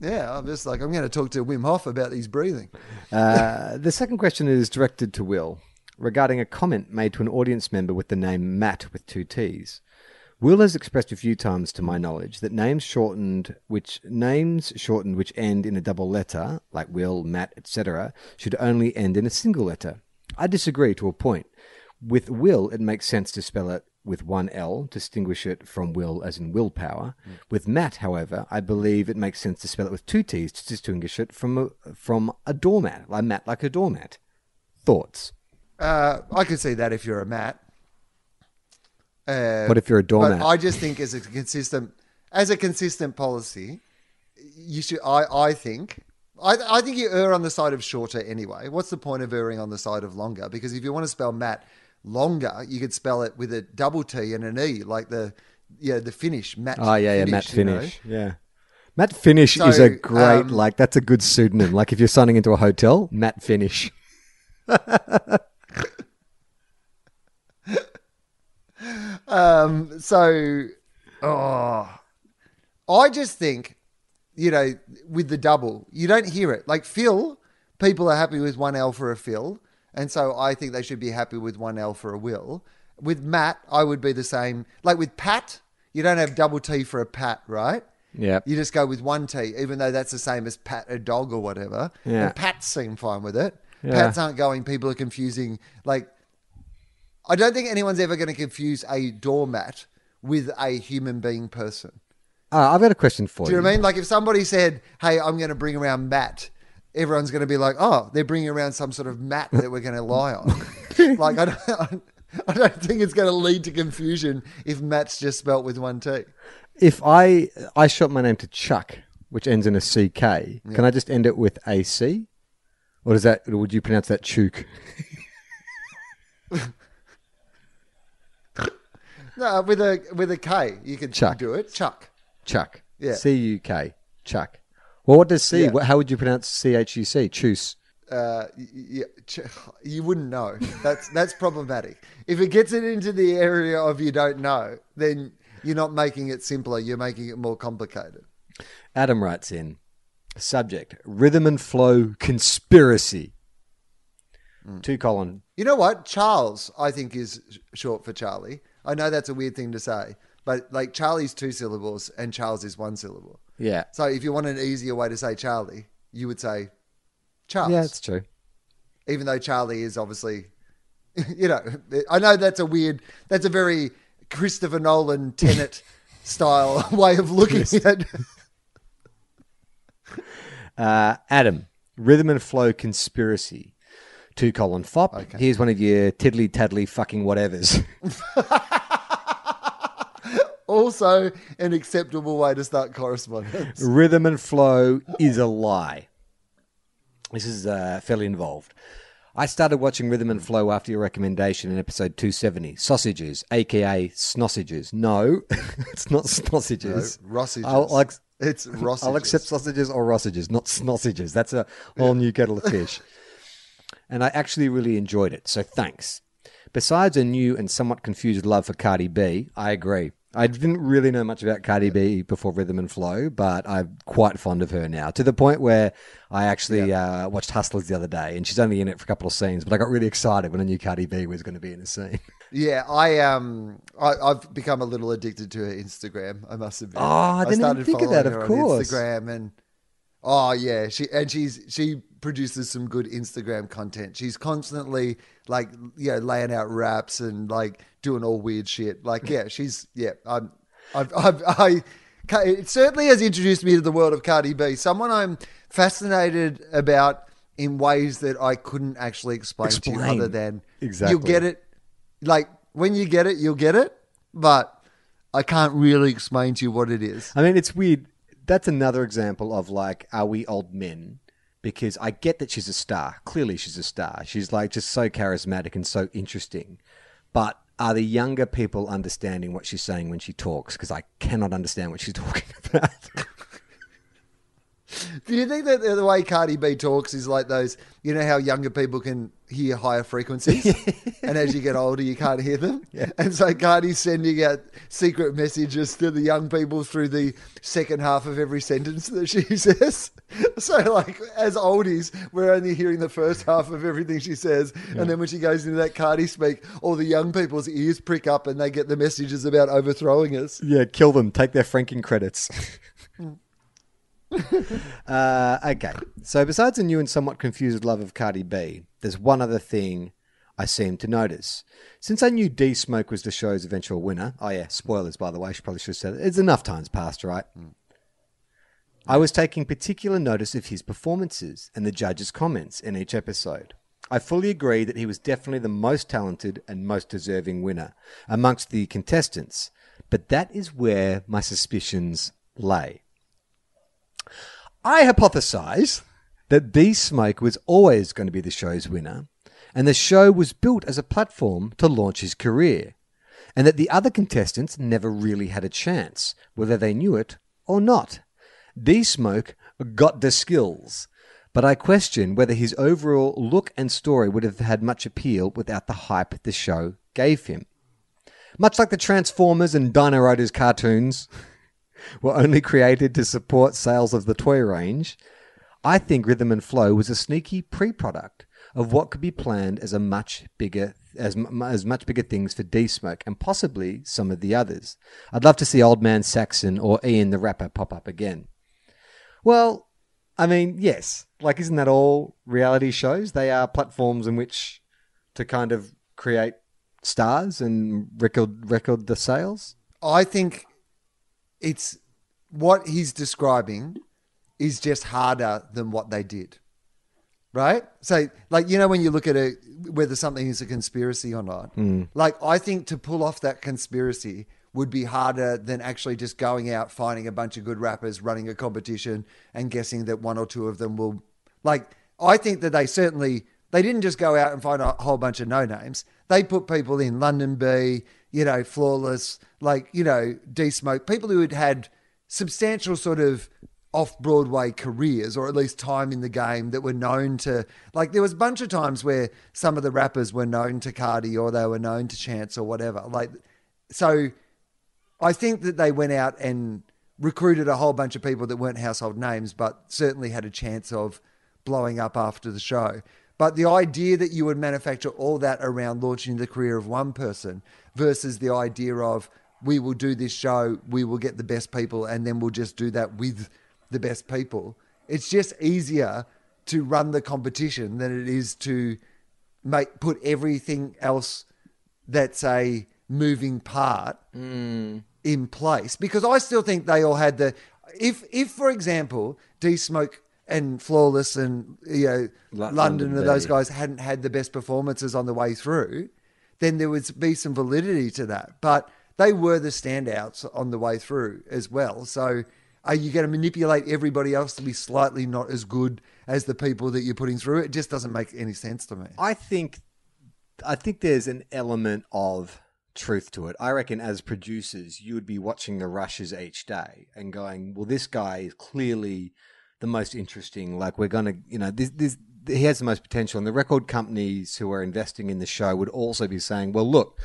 yeah, I'm just like I'm going to talk to Wim Hof about his breathing. Uh, the second question is directed to Will regarding a comment made to an audience member with the name Matt with two T's. Will has expressed a few times, to my knowledge, that names shortened which names shortened which end in a double letter, like Will, Matt, etc., should only end in a single letter. I disagree to a point. With Will, it makes sense to spell it with one L, distinguish it from Will as in willpower. Mm. With Matt, however, I believe it makes sense to spell it with two T's to distinguish it from a, from a doormat, like Matt like a doormat. Thoughts? Uh, I could see that if you're a Matt. Uh, What if you're a doormat? But I just think as a consistent as a consistent policy, you should. I I think. I, I think you err on the side of shorter anyway. What's the point of erring on the side of longer? Because if you want to spell Matt longer, you could spell it with a double T and an E, like the yeah the finish Matt. Oh yeah, yeah, finish, you know? Finish. Yeah. Matt Finish is a great um, like that's a good pseudonym. Like if you're signing into a hotel, Matt Finish. [laughs] Um, so, oh, I just think, you know, with the double, you don't hear it. Like Phil, people are happy with one L for a Phil, and so I think they should be happy with one L for a Will. With Matt, I would be the same. Like with Pat, you don't have double T for a Pat, right? Yeah. You just go with one T, even though that's the same as Pat a dog or whatever. Yeah. And Pats seem fine with it. Yeah. Pats aren't going. People are confusing. Like, I don't think anyone's ever going to confuse a doormat with a human being person. Uh, I've got a question for you. Do you know what I mean? Like, if somebody said, "Hey, I'm going to bring around Matt," everyone's going to be like, "Oh, they're bringing around some sort of mat that we're going to lie on." [laughs] like, I don't. [laughs] I don't think it's going to lead to confusion if Matt's just spelt with one T. If I I shot my name to Chuck, which ends in a CK, can I just end it with AC? Or does that would you pronounce that Chuk? [laughs] No, with a with a K, you can Chuck. do it. Chuck. Chuck. Yeah. C U K. Chuck. Well, what does C? Yeah. what- How would you pronounce C H U C? Choose. Uh, y- y- [laughs] you wouldn't know. That's that's problematic. If it gets it into the area of you don't know, then you're not making it simpler. You're making it more complicated. Adam writes in subject rhythm and flow conspiracy. Two colon. You know what? Charles, I think, is short for Charlie. I know that's a weird thing to say, but like Charlie's two syllables and Charles is one syllable. Yeah. So if you want an easier way to say Charlie, you would say Charles. Yeah, it's true. even though Charlie is obviously, [laughs] you know, I know that's a weird, that's a very Christopher Nolan Tenet [laughs] style [laughs] way of looking at. Uh, Adam, rhythm and flow conspiracy. Two colon fop. Here's one of your tiddly taddly fucking whatevers. [laughs] Also, an acceptable way to start correspondence. rhythm and flow is a lie. This is uh, fairly involved. I started watching Rhythm and Flow after your recommendation in episode 270. Sausages, aka snossages. No, [laughs] it's not snossages. No, rossages. I'll, I'll, It's Rossages. I'll accept sausages or rossages, not snossages. That's a whole new kettle of fish. [laughs] and I actually really enjoyed it, so thanks. Besides a new and somewhat confused love for Cardi B, I agree. I didn't really know much about Cardi B before Rhythm and Flow, but I'm quite fond of her now to the point where I actually uh, watched Hustlers the other day, and she's only in it for a couple of scenes, but I got really excited when I knew Cardi B was going to be in a scene. [laughs] Yeah, I um, I, I've become a little addicted to her Instagram. I must admit. Oh, I didn't even started think of that, of course. Instagram and oh yeah, she and she's she produces some good Instagram content. She's constantly like you know laying out raps and like doing all weird shit. Like yeah, [laughs] she's yeah. I'm I've, I've I. It certainly has introduced me to the world of Cardi B. Someone I'm fascinated about in ways that I couldn't actually explain, to you other than Exactly. you'll get it like when you get it, you'll get it, but I can't really explain to you what it is. I mean, it's weird. That's another example of like, are we old men? Because I get that she's a star. Clearly, she's a star. She's like just so charismatic and so interesting. But are the younger people understanding what she's saying when she talks? Because I cannot understand what she's [laughs] talking about. Do you think that the way Cardi B talks is like those? You know how younger people can hear higher frequencies, [laughs] and as you get older, you can't hear them. And so Cardi's sending out secret messages to the young people through the second half of every sentence that she [laughs] says. So, like as oldies, we're only hearing the first half of everything she says, and then when she goes into that Cardi speak, all the young people's ears prick up, and they get the messages about overthrowing us. yeah, kill them. Take their franking credits. [laughs] [laughs] uh, okay. So, besides a new and somewhat confused love of Cardi B, there's one other thing I seem to notice. Since I knew D Smoke was the show's eventual winner, oh yeah, spoilers by the way, she probably should have said it. It's enough times past, right? I was taking particular notice of his performances and the judges' comments in each episode. I fully agree that he was definitely the most talented and most deserving winner amongst the contestants, but that is where my suspicions lay. I hypothesize that D Smoke was always going to be the show's winner, and the show was built as a platform to launch his career, and that the other contestants never really had a chance, whether they knew it or not. D Smoke got the skills, but I question whether his overall look and story would have had much appeal without the hype the show gave him. Much like the Transformers and Dino Riders cartoons [laughs] were only created to support sales of the toy range, I think Rhythm and Flow was a sneaky pre-product of what could be planned as a much bigger as, as much bigger things for D Smoke and possibly some of the others. I'd love to see Old Man Saxon or Ian the Rapper pop up again. Well, I mean, yes. Like, isn't that all reality shows? They are platforms in which to kind of create stars and record record the sales. I think it's what he's describing is just harder than what they did. Right? So, like, you know, when you look at a whether something is a conspiracy or not. Hmm. Like, I think to pull off that conspiracy would be harder than actually just going out, finding a bunch of good rappers, running a competition, and guessing that one or two of them will. Like, I think that they certainly. They didn't just go out and find a whole bunch of no names. They put people in Londynn B, you know, Flawless, like, you know, D Smoke, people who had had substantial sort of off Broadway careers, or at least time in the game that were known to. Like, there was a bunch of times where some of the rappers were known to Cardi or they were known to Chance or whatever. Like, so I think that they went out and recruited a whole bunch of people that weren't household names, but certainly had a chance of blowing up after the show. But the idea that you would manufacture all that around launching the career of one person versus the idea of we will do this show, we will get the best people, and then we'll just do that with the best people. It's just easier to run the competition than it is to make put everything else that's a moving part mm. in place. Because I still think they all had the if if for example D Smoke and Flawless and you know Lo- London, London and those guys hadn't had the best performances on the way through, then there would be some validity to that. But they were the standouts on the way through as well. So are you going to manipulate everybody else to be slightly not as good as the people that you're putting through? It just doesn't make any sense to me. I think, I think there's an element of truth to it. I reckon as producers, you would be watching the rushes each day and going, "Well, this guy is clearly the most interesting. Like we're gonna, you know, this this." He has the most potential, and the record companies who are investing in the show would also be saying, "Well, look,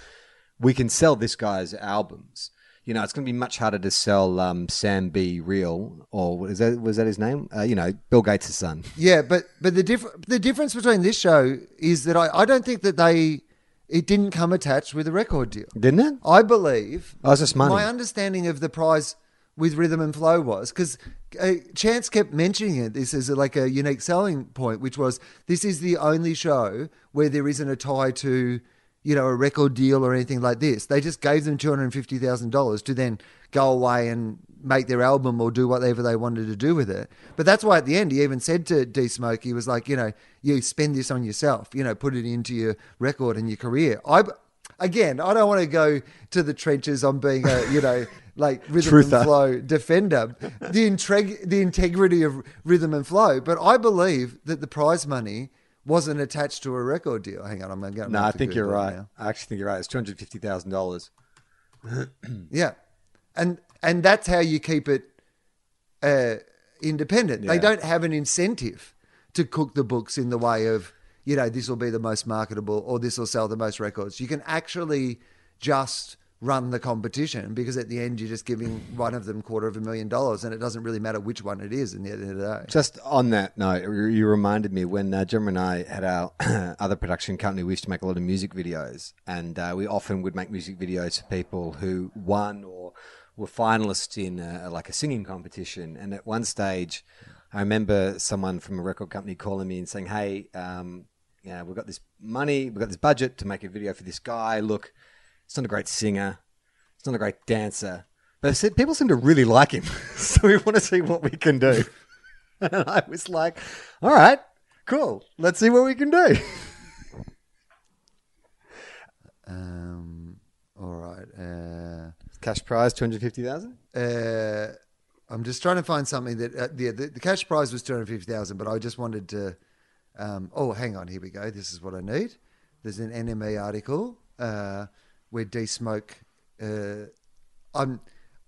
we can sell this guy's albums. You know, it's going to be much harder to sell um, Sam B. Real, or was that was that his name? Uh, you know, Bill Gates' son. Yeah, but but the diff- the difference between this show is that I, I don't think that they it didn't come attached with a record deal. Didn't it? I believe. Oh, it's just money. My understanding of the prize with Rhythm and Flow was because uh, Chance kept mentioning it. This is like a unique selling point, which was this is the only show where there isn't a tie to you know a record deal or anything like this. They just gave them two hundred fifty thousand dollars to then go away and make their album or do whatever they wanted to do with it. But that's why at the end he even said to D Smoke, he was like, you know, you spend this on yourself, you know, put it into your record and your career. I again, I don't want to go to the trenches on being a, you know, like rhythm Truther. and flow defender. The intreg- the integrity of rhythm and flow, but I believe that the prize money wasn't attached to a record deal. Hang on, I'm going to go. No, I think you're right. I actually think you're right. It's two hundred fifty thousand dollars. [clears throat] Yeah, and and that's how you keep it uh, independent. They don't have an incentive to cook the books in the way of you know this will be the most marketable or this will sell the most records. You can actually just run the competition because at the end you're just giving one of them quarter of a million dollars and it doesn't really matter which one it is in the end of the day. Just on that note, you reminded me when uh, Jim and I had our [clears throat] other production company. We used to make a lot of music videos, and uh, we often would make music videos for people who won or were finalists in uh like a singing competition. And at one stage, I remember someone from a record company calling me and saying, "Hey, um, we've got this money, we've got this budget to make a video for this guy. Look, he's not a great singer, he's not a great dancer." But people seem to really like him, [laughs] so we want to see what we can do. [laughs] And I was like, all right, cool. Let's see what we can do. [laughs] Um, all right. Uh, Cash prize, 250000 uh, I'm just trying to find something that uh, yeah, the, the cash prize was two hundred fifty thousand, but I just wanted to. Um, oh, hang on, here we go. This is what I need. There's an NME article uh, where D Smoke. Uh, I'm.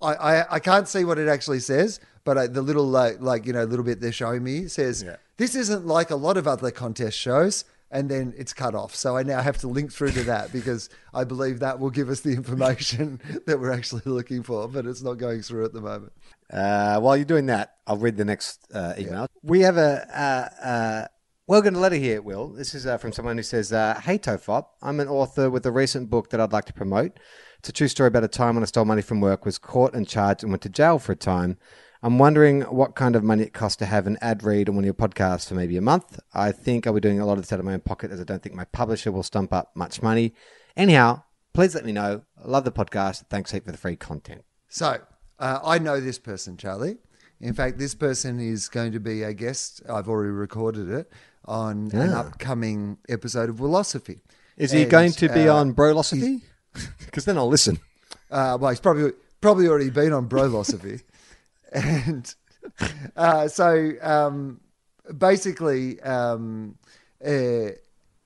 I, I, I can't see what it actually says, but I, the little like, like you know little bit they're showing me says Yeah. this isn't like a lot of other contest shows, and then it's cut off. So I now have to link through to that because I believe that will give us the information [laughs] that we're actually looking for, but it's not going through at the moment. Uh, while you're doing that, I'll read the next uh, email. We have a welcome letter here, Will. This is uh, from someone who says, uh, Hey, Tofop, I'm an author with a recent book that I'd like to promote. It's a true story about a time when I stole money from work, was caught and charged, and went to jail for a time. I'm wondering what kind of money it costs to have an ad read on one of your podcasts for maybe a month. I think I'll be doing a lot of this out of my own pocket as I don't think my publisher will stump up much money. Anyhow, please let me know. I love the podcast. Thanks heap for the free content. So uh, I know this person, Charlie. In fact, this person is going to be a guest. I've already recorded it on an upcoming episode of Willosophy. Is he And, going to be uh, on Brolosophy? Because [laughs] then I'll listen. Uh, well, he's probably probably already been on Brolosophy, [laughs] and uh, so um, basically, um, uh,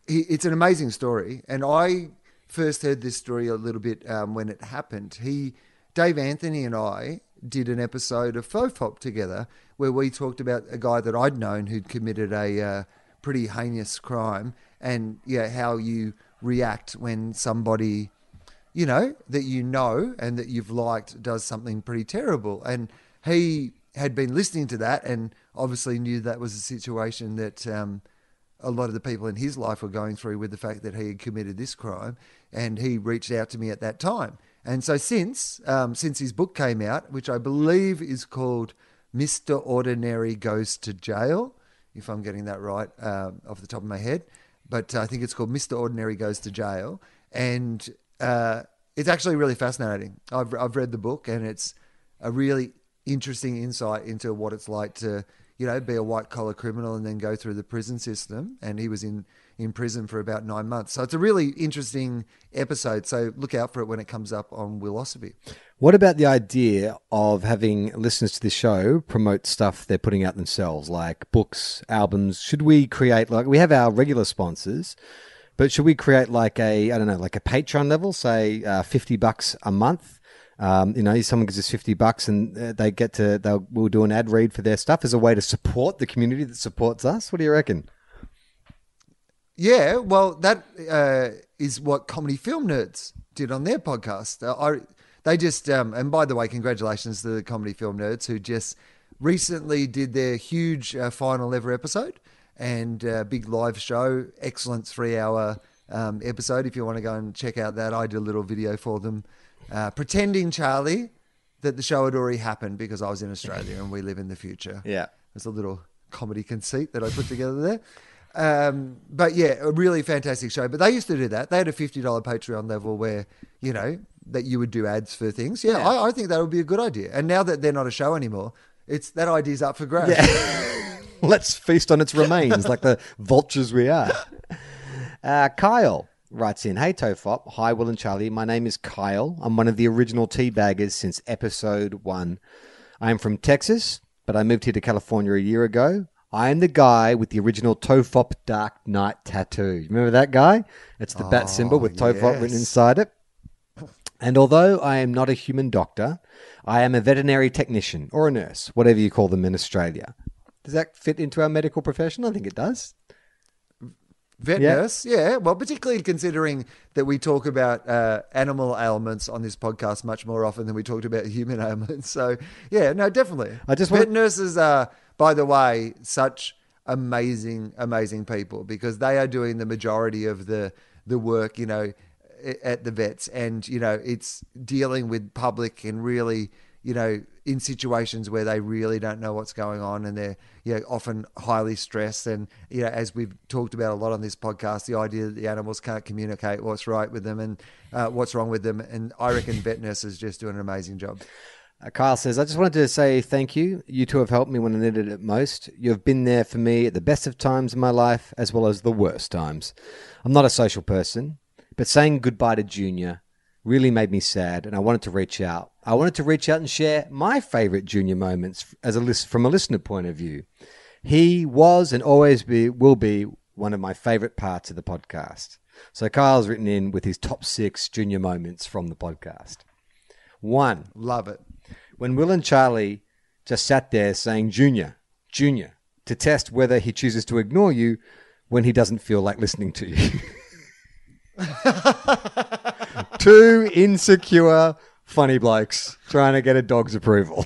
he, it's an amazing story. And I first heard this story a little bit um, when it happened. He, Dave Anthony, and I did an episode of Tofop together where we talked about a guy that I'd known who'd committed a uh, pretty heinous crime, and yeah, how you react when somebody you know, that you know and that you've liked does something pretty terrible. And he had been listening to that and obviously knew that was a situation that um, a lot of the people in his life were going through with the fact that he had committed this crime. And he reached out to me at that time. And so since um, since his book came out, which I believe is called Mr. Ordinary Goes to Jail, if I'm getting that right um, off the top of my head, but I think it's called Mr. Ordinary Goes to Jail, and uh, it's actually really fascinating. I've I've read the book, and it's a really interesting insight into what it's like to you know be a white collar criminal and then go through the prison system. And he was in in prison for about nine months, so it's a really interesting episode. So look out for it when it comes up on Willosophy. What about the idea of having listeners to this show promote stuff they're putting out themselves, like books, albums? Should we create like we have our regular sponsors, but should we create like a I don't know, like a Patreon level, say uh, fifty bucks a month? Um, you know, someone gives us fifty bucks and uh, they get to they'll we'll do an ad read for their stuff as a way to support the community that supports us. What do you reckon? Yeah, well, that uh, is what comedy film nerds did on their podcast. I, they just, um, and by the way, congratulations to the comedy film nerds who just recently did their huge uh, final ever episode and uh, big live show, excellent three hour um, episode. If you want to go and check out that, I did a little video for them, uh, pretending Charlie that the show had already happened because I was in Australia and we live in the future. Yeah. There's a little comedy conceit that I put together there. Um, but yeah, a really fantastic show. But they used to do that. They had a fifty dollar Patreon level where you know that you would do ads for things. Yeah, I, I think that would be a good idea. And now that they're not a show anymore, it's that idea's up for grabs. Yeah. [laughs] [laughs] Let's feast on its remains like the vultures we are. Uh, Kyle writes in Hey Tofop, hi Will and Charlie. My name is Kyle. I'm one of the original teabaggers since episode one. I am from Texas, but I moved here to California a year ago. I am the guy with the original Tofop Dark Knight tattoo. Remember that guy? It's the bat symbol with Tofop written inside it. And although I am not a human doctor, I am a veterinary technician or a nurse, whatever you call them in Australia. Does that fit into our medical profession? I think it does. Vet Yeah. nurse, yeah. Well, particularly considering that we talk about uh, animal ailments on this podcast much more often than we talked about human [laughs] ailments. So, yeah, no, definitely. I just vet want- nurses are, by the way, such amazing, amazing people because they are doing the majority of the the work. You know, at the vets, and you know, it's dealing with public and really, you know, in situations where they really don't know what's going on and they're you know, often highly stressed. And, you know, as we've talked about a lot on this podcast, the idea that the animals can't communicate what's right with them and uh, what's wrong with them. And I reckon [laughs] vet nurses just doing an amazing job. Uh, Kyle says, I just wanted to say thank you. You two have helped me when I needed it most. You've been there for me at the best of times in my life as well as the worst times. I'm not a social person, but saying goodbye to Junior really made me sad and I wanted to reach out. I wanted to reach out and share my favorite Junior moments as a list from a listener point of view. He was and always be will be one of my favorite parts of the podcast. So Kyle's written in with his top six Junior moments from the podcast. One, Love it. When Will and Charlie just sat there saying Junior, Junior, to test whether he chooses to ignore you when he doesn't feel like listening to you. [laughs] Two insecure, funny blokes trying to get a dog's approval.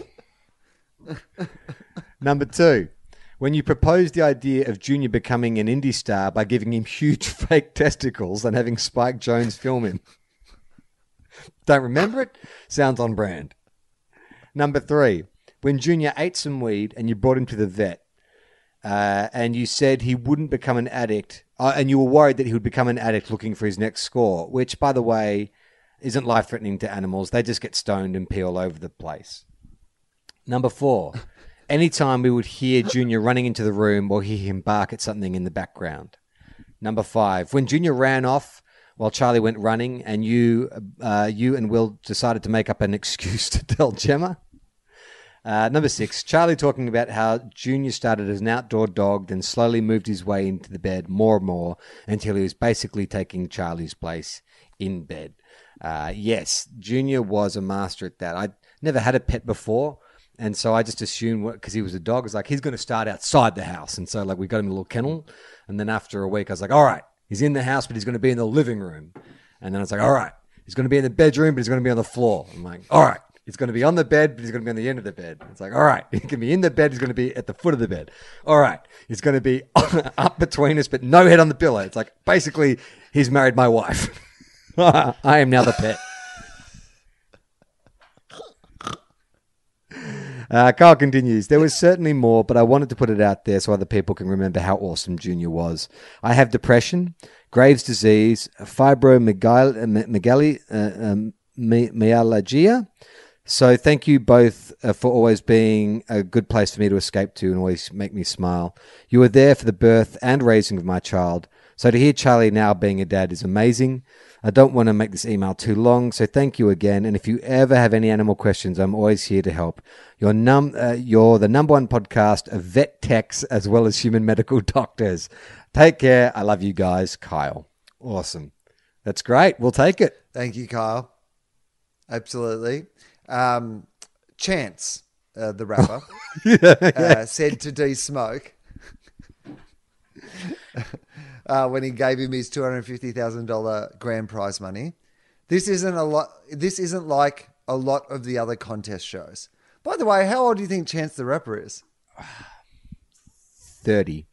[laughs] Number two, when you proposed the idea of Junior becoming an indie star by giving him huge [laughs] fake testicles and having Spike Jonze film him. Don't remember it? Sounds on brand. Number three, when Junior ate some weed and you brought him to the vet, uh, and you said he wouldn't become an addict, uh, and you were worried that he would become an addict looking for his next score, which, by the way, isn't life threatening to animals. They just get stoned and pee all over the place. Number four, [laughs] anytime we would hear Junior running into the room or hear him bark at something in the background. Number five, when Junior ran off while Charlie went running, and you, uh, you and Will decided to make up an [laughs] excuse to tell Gemma. Uh, number six, Charlie talking about how Junior started as an outdoor dog, then slowly moved his way into the bed more and more until he was basically taking Charlie's place in bed. Uh, yes, Junior was a master at that. I never had a pet before, and so I just assumed because he was a dog, I was like he's going to start outside the house, and so like we got him a little kennel, and then after a week, I was like, all right, he's in the house, but he's going to be in the living room, and then it's like, all right, he's going to be in the bedroom, but he's going to be on the floor. I'm like, all right. He's going to be on the bed, but he's going to be on the end of the bed. It's like, all right, he can be in the bed. He's going to be at the foot of the bed. All right, he's going to be [laughs] up between us, but no head on the pillow. It's like basically he's married my wife. [laughs] I am now the pet. Uh, Carl continues. There was certainly more, but I wanted to put it out there so other people can remember how awesome Junior was. I have depression, Graves' disease, fibromyalgia, uh, um, my- myalgia. So thank you both uh, for always being a good place for me to escape to and always make me smile. You were there for the birth and raising of my child. So to hear Charlie now being a dad is amazing. I don't want to make this email too long, so thank you again. And if you ever have any animal questions, I'm always here to help. You're, num- uh, you're the number one podcast of vet techs as well as human medical [laughs] doctors. Take care. I love you guys. Kyle. Awesome. That's great. We'll take it. Thank you, Kyle. Absolutely. Um, Chance, uh, the rapper, [laughs] uh, said to D Smoke [laughs] uh, when he gave him his two hundred fifty thousand dollar grand prize money. This isn't a lot. This isn't like a lot of the other contest shows. By the way, how old do you think Chance the Rapper is? [sighs] 30.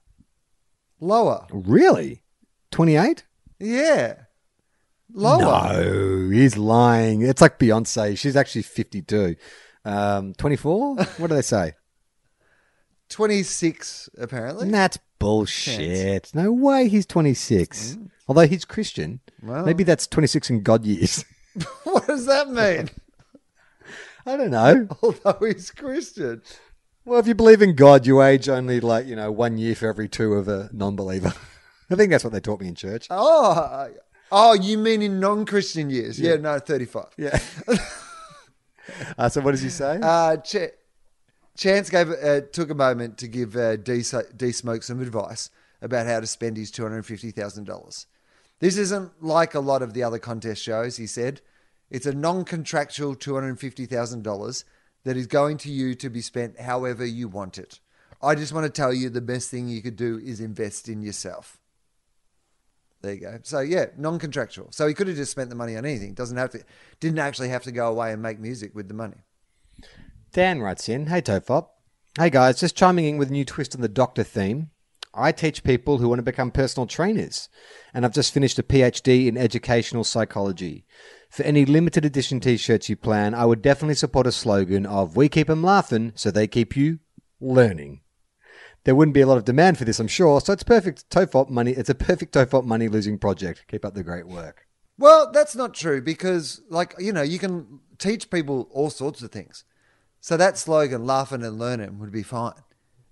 Lower. Really? 28? Yeah. Lower. No, he's lying. It's like Beyonce. She's actually 52. Um, 24? what do they say? [laughs] 26, apparently. That's bullshit. No way he's 26. Although he's Christian. Well. Maybe that's 26 in God years. [laughs] what does that mean? I don't know. Although he's Christian. Well, if you believe in God, you age only like, you know, one year for every two of a non believer. [laughs] I think that's what they taught me in church. Oh, oh, you mean in non-Christian years? Yeah, no, thirty-five. Yeah. [laughs] uh, so what does he say? Uh, Ch- Chance gave uh, took a moment to give uh, D, Smoke some advice about how to spend his two hundred fifty thousand dollars. This isn't like a lot of the other contest shows. He said, "It's a non-contractual two hundred fifty thousand dollars that is going to you to be spent however you want it. I just want to tell you the best thing you could do is invest in yourself." There you go. So yeah, non-contractual. So he could have just spent the money on anything. Doesn't have to. Didn't actually have to go away and make music with the money. Dan writes in, Hey Tofop. Hey guys, just chiming in with a new twist on the doctor theme. I teach people who want to become personal trainers, and I've just finished a PhD in educational psychology. For any limited edition t shirts you plan, I would definitely support a slogan of We keep 'em laughing so they keep you learning. There wouldn't be a lot of demand for this, I'm sure, so it's perfect Tofop money. It's a perfect Tofop money losing project. Keep up the great work. Well, that's not true because, like, you know, you can teach people all sorts of things. So that slogan, laughing and learning, would be fine.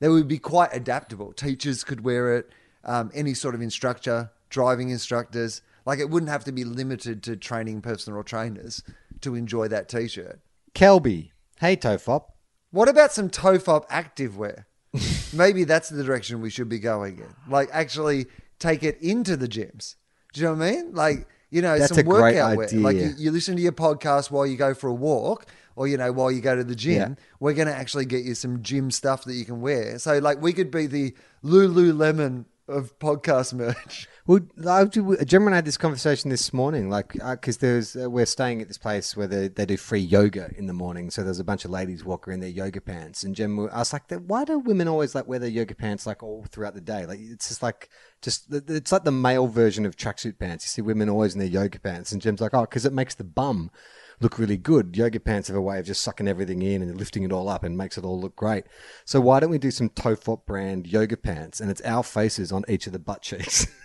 They would be quite adaptable. Teachers could wear it, um, any sort of instructor, driving instructors. Like, it wouldn't have to be limited to training personal trainers to enjoy that t shirt. Kelby. Hey Tofop. What about some Tofop activewear? [laughs] Maybe that's the direction we should be going in. Like, actually take it into the gyms. Do you know what I mean? Like, you know, That's some a great workout wear. Like, you, you listen to your podcast while you go for a walk or, you know, while you go to the gym. Yeah. We're going to actually get you some gym stuff that you can wear. So, like, we could be the Lululemon of podcast merch. [laughs] Well, I, Jim and I had this conversation this morning, like because there's uh, we're staying at this place where they, they do free yoga in the morning. So there's a bunch of ladies walking in their yoga pants, and Jim, I was like, why do women always like wear their yoga pants like all throughout the day? Like it's just like just it's like the male version of tracksuit pants. You see women always in their yoga pants, and Jim's like, oh, because it makes the bum look really good. Yoga pants have a way of just sucking everything in and lifting it all up and makes it all look great. So why don't we do some Tofop brand yoga pants, and it's our faces on each of the butt cheeks. [laughs]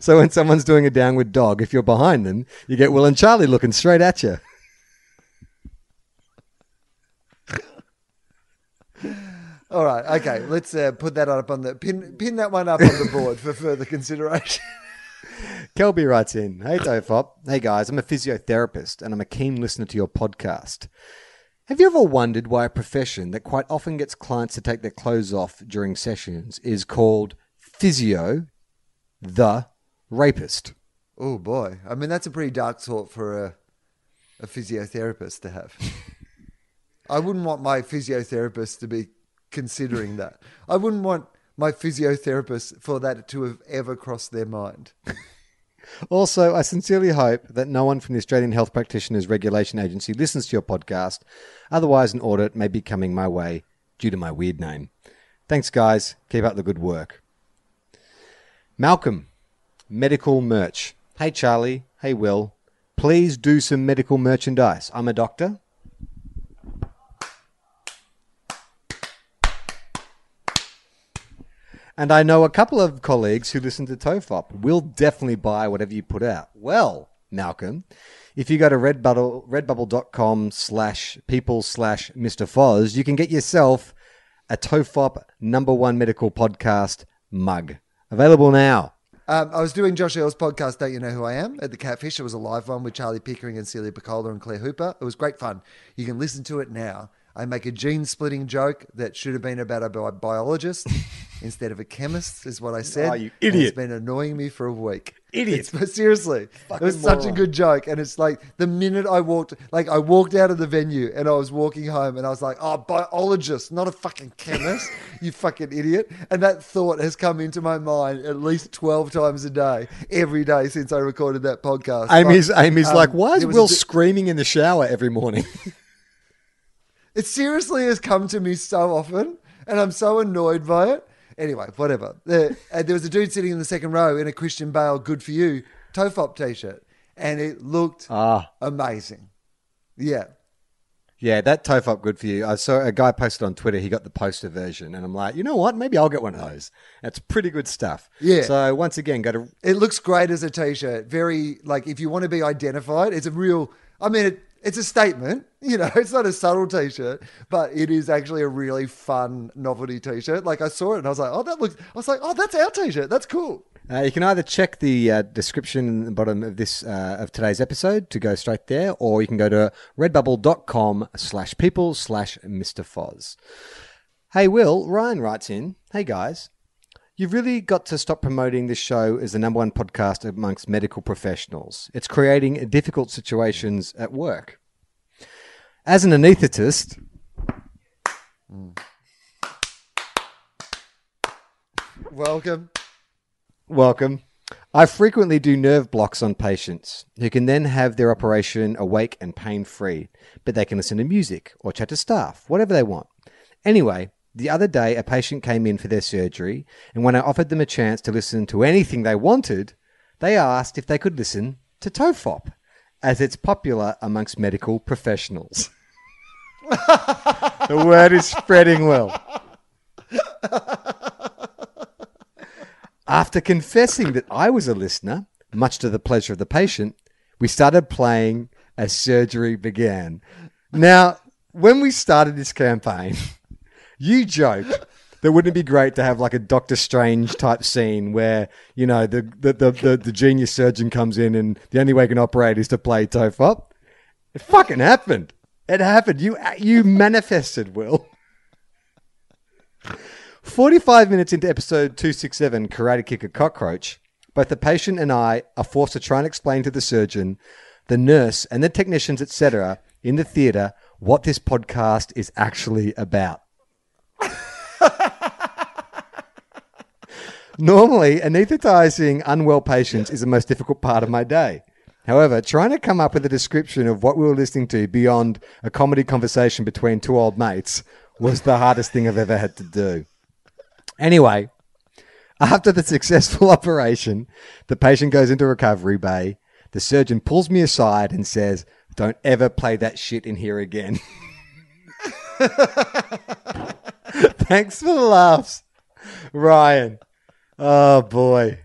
So when someone's doing a downward dog, if you're behind them, you get Will and Charlie looking straight at you. All right, okay. Let's uh, put that up on the pin. Pin that one up on the board for further consideration. [laughs] Kelby writes in, Hey Tofop. Hey guys, I'm a physiotherapist and I'm a keen listener to your podcast. Have you ever wondered why a profession that quite often gets clients to take their clothes off during sessions is called physio, the rapist? Oh boy, I mean that's a pretty dark thought for a a physiotherapist to have. [laughs] I wouldn't want my physiotherapist to be considering that. I wouldn't want my physiotherapist for that to have ever crossed their mind. [laughs] Also, I sincerely hope that no one from the Australian Health Practitioners Regulation Agency listens to your podcast. Otherwise, an audit may be coming my way due to my weird name. Thanks, guys. Keep up the good work. Malcolm, medical merch. Hey, Charlie. Hey, Will. Please do some medical merchandise. I'm a doctor. And I know a couple of colleagues who listen to Tofop will definitely buy whatever you put out. Well, Malcolm, if you go to redbubble, redbubble.com slash people slash Mr. Foz, you can get yourself a Tofop number one medical podcast mug. Available now. Um, I was doing Josh Earl's podcast, Don't You Know Who I Am, at the Catfish. It was a live one with Charlie Pickering and Celia Pacquola and Claire Hooper. It was great fun. You can listen to it now. I make a gene splitting joke that should have been about a bi- biologist [laughs] instead of a chemist, is what I said. Oh, you And idiot. It's been annoying me for a week. Idiot. It's, but seriously, it was such a good joke. And it's like the minute I walked, like I walked out of the venue and I was walking home and I was like, oh, biologist, not a fucking chemist, [laughs] you fucking idiot. And that thought has come into my mind at least 12 times a day, every day since I recorded that podcast. Amy's, Like, Amy's um, like, why is there a Will di- screaming in the shower every morning? [laughs] It seriously has come to me so often, and I'm so annoyed by it. Anyway, whatever. There, uh, there was a dude sitting in the second row in a Christian Bale "Good for You" Tofop t-shirt, and it looked ah. amazing. Yeah, Yeah, that Tofop good for you. I saw a guy posted on Twitter. He got the poster version, and I'm like, you know what? Maybe I'll get one of those. It's pretty good stuff. Yeah. So once again, go to it looks great as a t-shirt. Very like if you want to be identified, it's a real. I mean, it, it's a statement. You know, [laughs] it's not a subtle t-shirt, but it is actually a really fun novelty t-shirt. Like I saw it and I was like, oh, that looks. I was like, oh, that's our t-shirt. That's cool. Uh, you can either check the uh, description in the bottom of this uh, of today's episode to go straight there, or you can go to redbubble.com slash people slash Mr. Foz. Hey, Will, Ryan writes in, Hey guys, you've really got to stop promoting this show as the number one podcast amongst medical professionals. It's creating difficult situations at work. As an anaesthetist, mm. Welcome. Welcome. I frequently do nerve blocks on patients who can then have their operation awake and pain free, but they can listen to music or chat to staff, whatever they want. Anyway, the other day a patient came in for their surgery, and when I offered them a chance to listen to anything they wanted, they asked if they could listen to Tofop, as it's popular amongst medical professionals. [laughs] the word is spreading well. After confessing that I was a listener, much to the pleasure of the patient, we started playing as surgery began. Now, when we started this campaign, you joked that wouldn't it be great to have like a Doctor Strange type scene where, you know, the, the, the, the, the genius surgeon comes in and the only way he can operate is to play Tofop? It fucking happened. It happened. You, you manifested, Will. 45 minutes into episode 267, Karate Kick a Cockroach, both the patient and I are forced to try and explain to the surgeon, the nurse, and the technicians, etc., in the theatre what this podcast is actually about. [laughs] Normally, anesthetizing unwell patients is the most difficult part of my day. However, trying to come up with a description of what we were listening to beyond a comedy conversation between two old mates was the hardest thing I've ever had to do. Anyway, after the successful [laughs] operation, the patient goes into recovery bay. The surgeon pulls me aside and says, Don't ever play that shit in here again. [laughs] [laughs] Thanks for the laughs, Ryan. Oh boy.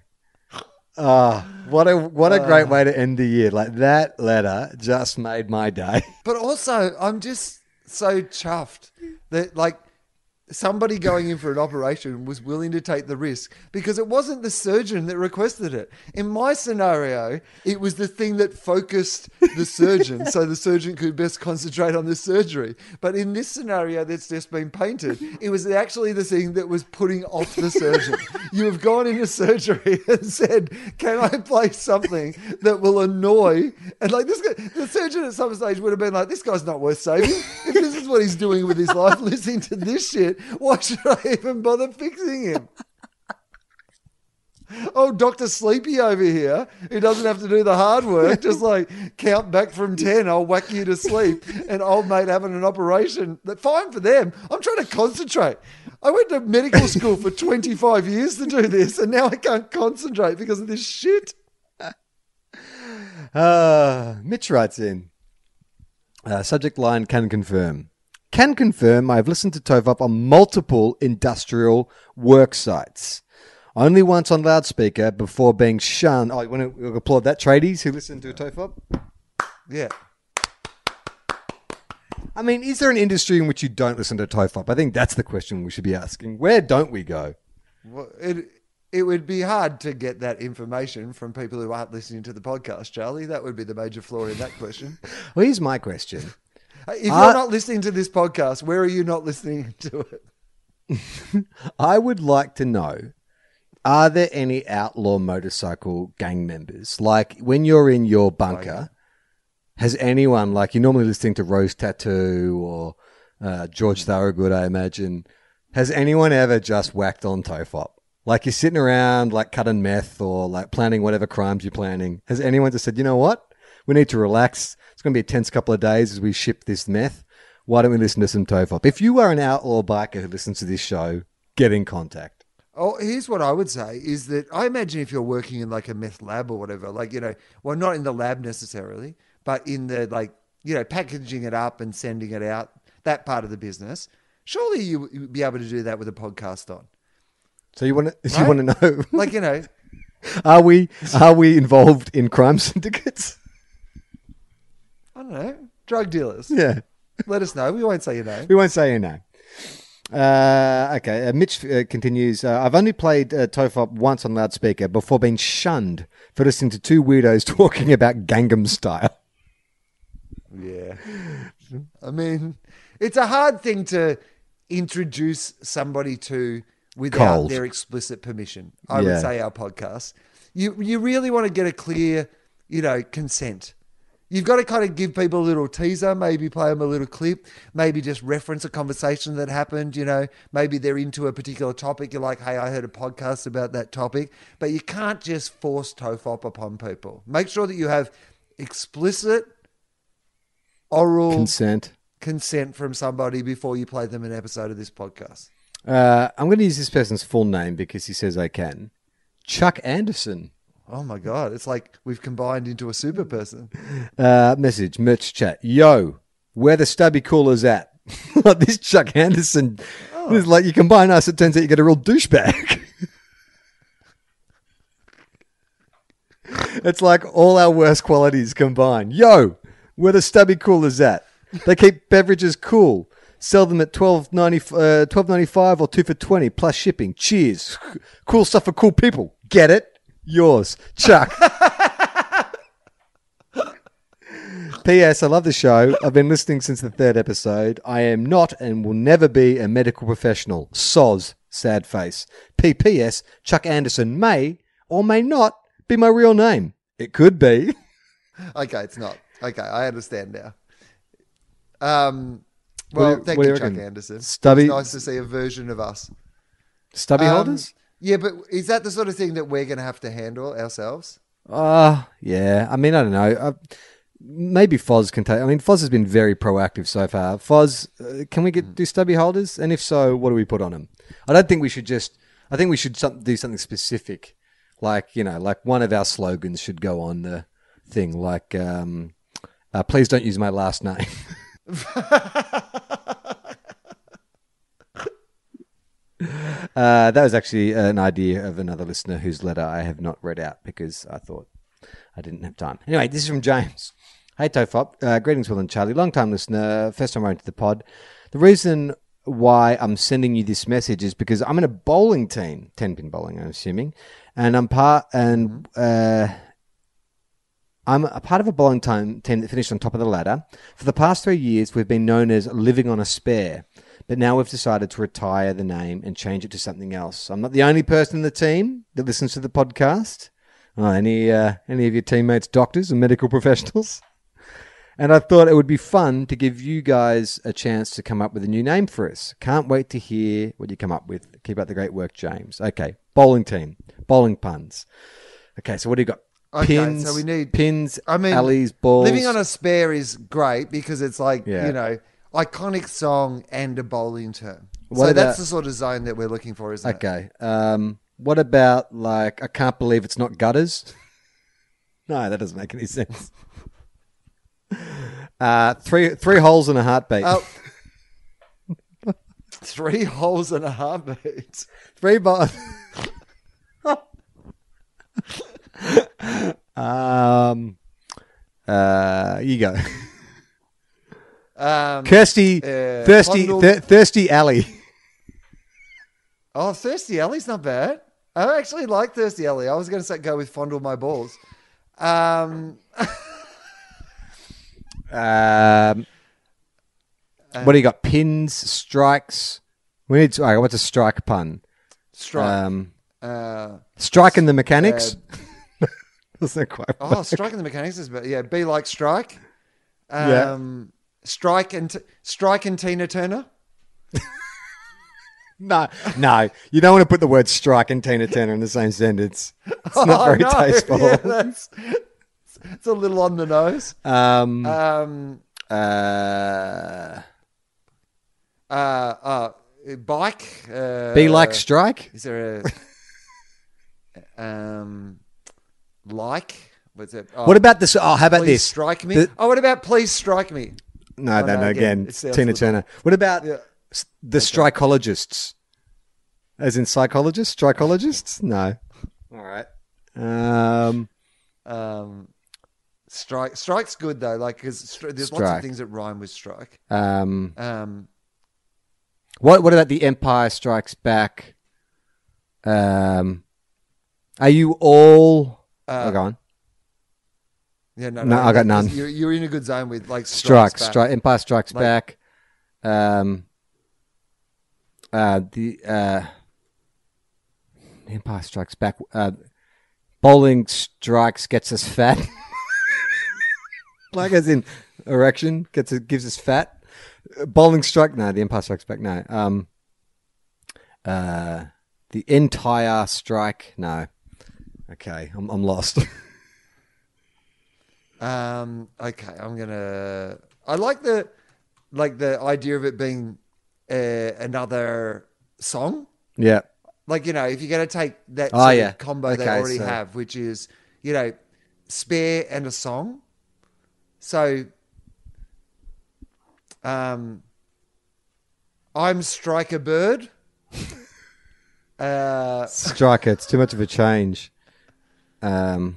Oh, what a what a great way to end the year. Like that letter just made my day. [laughs] But also, I'm just so chuffed that like somebody going in for an operation was willing to take the risk because it wasn't the surgeon that requested it. In my scenario, it was the thing that focused the surgeon so the surgeon could best concentrate on the surgery. But in this scenario that's just been painted, it was actually the thing that was putting off the surgeon. you have gone into surgery [laughs] and said, Can I play something that will annoy? And like this guy, the surgeon at some stage would have been like, This guy's not worth saving. If this is what he's doing with his life, [laughs] listening to this shit, [laughs] why should I even bother fixing him? Oh, Dr. Sleepy over here, who doesn't have to do the hard work, just like count back from 10, I'll whack you to sleep. And old mate having an operation, that fine for them. I'm trying to concentrate. I went to medical school for 25 years to do this, and now I can't concentrate because of this shit. Uh, Mitch writes in. Uh, subject line can confirm. Can confirm I've listened to Tofop on multiple industrial work sites. Only once on loudspeaker before being shunned. Oh, you want to applaud that, tradies who listen to Tofop? Yeah. I mean, is there an industry in which you don't listen to Tofop? I think that's the question we should be asking. Where don't we go? Well, it, it would be hard to get that information from people who aren't listening to the podcast, Charlie. That would be the major flaw in that question. [laughs] Well, here's my question. If you're Uh, not listening to this podcast, where are you not listening [laughs] to it? [laughs] I would like to know are there any outlaw motorcycle gang members? Like when you're in your bunker, has anyone, like you're normally listening to Rose Tattoo or uh, George Thorogood, I imagine, has anyone ever just whacked on Tofop? Like you're sitting around, like cutting meth or like planning whatever crimes you're planning. Has anyone just said, you know what? We need to relax. It's going to be a tense couple of days as we ship this meth. Why don't we listen to some Tofop? If you are an outlaw biker who listens to this show, get in contact. Oh, here's what I would say is that I imagine if you're working in like a meth lab or whatever, like, you know, well, not in the lab necessarily, but in the like, you know, packaging it up and sending it out, that part of the business, surely you would be able to do that with a podcast on. So you want to you want to know Like, you know, [laughs] are we are we involved in crime syndicates? I don't know, drug dealers. Yeah, Let us know. We won't say your name. we won't say your name. Uh, okay, uh, Mitch uh, continues. Uh, I've only played uh, Tofop once on loudspeaker before being shunned for listening to two weirdos [laughs] talking about Gangnam Style. Yeah. I mean, it's a hard thing to introduce somebody to without Cold. their explicit permission. I Yeah. would say our podcast. You you really want to get a clear, you know, consent. You've got to kind of give people a little teaser, maybe play them a little clip, maybe just reference a conversation that happened, you know, maybe they're into a particular topic. You're like, hey, I heard a podcast about that topic. But you can't just force Tofop upon people. Make sure that you have explicit oral Consent. consent from somebody before you play them an episode of this podcast. Uh, I'm going to use this person's full name because he says I can. Chuck Anderson. Oh my god, it's like we've combined into a super person. Uh, message, merch chat. Yo, where the stubby coolers at? [laughs] like this Chuck Anderson. It's like you combine us, it turns out you get a real douchebag. [laughs] it's like all our worst qualities combined. Yo, where the stubby coolers at? They keep beverages cool. Sell them at twelve ninety uh, twelve ninety five or two for twenty plus shipping. Cheers. Cool stuff for cool people. Get it? Yours, Chuck. [laughs] P.S. I love the show. I've been listening since the third episode. I am not and will never be a medical professional. Soz, sad face. P.P.S. Chuck Anderson may or may not be my real name. It could be. [laughs] Okay, it's not. Okay, I understand now. Um, well, you- thank you, you Chuck? Anderson. Stubby- It's nice to see a version of us. Stubby Um, holders? Yeah, but is that the sort of thing that we're going to have to handle ourselves? Uh, yeah. I mean, I don't know. Uh, maybe Foz can take. I mean, Foz has been very proactive so far. Foz, uh, can we get do stubby holders? And if so, what do we put on them? I don't think we should just. I think we should some, do something specific, like you know, like one of our slogans should go on the thing, like um, uh, "Please don't use my last name." [laughs] [laughs] [laughs] Uh, that was actually an idea of another listener whose letter I have not read out because I thought I didn't have time. Anyway, this is from James. Hey, Tofop. Uh, greetings, Wil and Charlie. Long time listener, first time around to the pod. The reason why I'm sending you this message is because I'm in a bowling team, ten pin bowling, I'm assuming, and I'm part and uh, I'm a part of a bowling team that finished on top of the ladder. For the past three years, we've been known as living on a spare, but now we've decided to retire the name and change it to something else. I'm not the only person in the team that listens to the podcast. Oh, any uh, any of your teammates, doctors and medical professionals? And I thought it would be fun to give you guys a chance to come up with a new name for us. Can't wait to hear what you come up with. Keep up the great work, James. Okay, bowling team, bowling puns. Okay, so what do you got? Okay, pins. so we need- pins. I mean, alleys, balls. Living on a spare is great because it's like Yeah. you know iconic song and a bowling term. What so about- that's the sort of zone that we're looking for, isn't it? Okay. Um, what about like I can't believe it's not gutters? [laughs] no, that doesn't make any sense. [laughs] Uh, three three holes and a heartbeat. Oh. [laughs] Three holes and a heartbeat. Three balls. um, uh, you go. Um, Kirsty, uh, thirsty, th- thirsty alley. oh, Thirsty Alley's not bad. I actually like Thirsty Alley. I was going to say go with Fondle My Balls. Um, [laughs] Um, what do you got? Pins, strikes. We need. All right, what's a strike pun? strike. Um, uh, striking the mechanics. [laughs] That's not quite. oh, striking the mechanics is better. Yeah, be like Strike. Yeah. Um, Strike and T- Strike and Tina Turner. [laughs] No, no, you don't want to put the word strike and Tina Turner in the same sentence. It's not [laughs] Oh, very no. [laughs] tasteful. Yeah, that's, it's a little on the nose. Um, Um, uh, uh, uh, bike. Uh, be like strike. Is there a um, like? What's it? Oh, What about this? Oh, how about please this? Strike me. The- oh, what about please strike me? No, no, no, no. again, Again, Tina Turner. What about Yeah. the strikologists? As in psychologists? Strikologists? No. All right. Um, Um, strike. Strike's good though. Like because stri- there's lots of things that rhyme with strike. um, Um, what what about the Empire Strikes Back? Um, are you all? uh, oh, go on. Yeah, no, No, I got none. You're, you're in a good zone with like Strike, strikes back. strike, Empire Strikes Like- Back. Um, uh, the uh, Empire Strikes Back. Uh, bowling strikes gets us fat. [laughs] like as in erection gets it gives us fat. Bowling strike. No, the Empire Strikes Back. No. Um. Uh, the entire strike. No. Okay, I'm I'm lost. [laughs] Um, okay, I'm gonna. I like the, like the idea of it being uh, another song. yeah. Like you know, if you're gonna take that Oh, yeah. combo they already so- have, which is you know, spare and a song. So, um, I'm Striker bird. [laughs] uh, Striker. It's too much of a change. Um.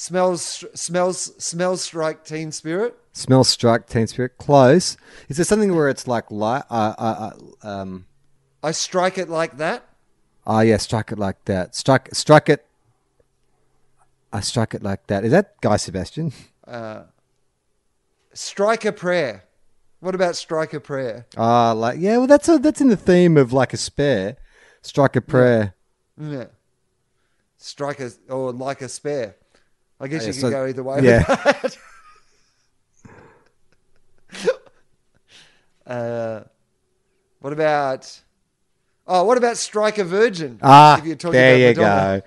Smells smells smells strike teen spirit. Smell strike, teen spirit. Close. Is there something where it's like light? Uh, uh, uh, um. I strike it like that. Oh yeah, strike it like that. Strike, strike it. I strike it like that. Is that Guy Sebastian? Strike a prayer. What about strike a prayer? Ah, like yeah. Well, that's a, that's in the theme of like a spare. Strike a prayer. Yeah. Strike a or like a spare. I guess Oh, you yeah, can so- go either way. yeah. [laughs] Uh, what about? Oh, what about strike a virgin? Ah, if you're talking there about you Madonna. go.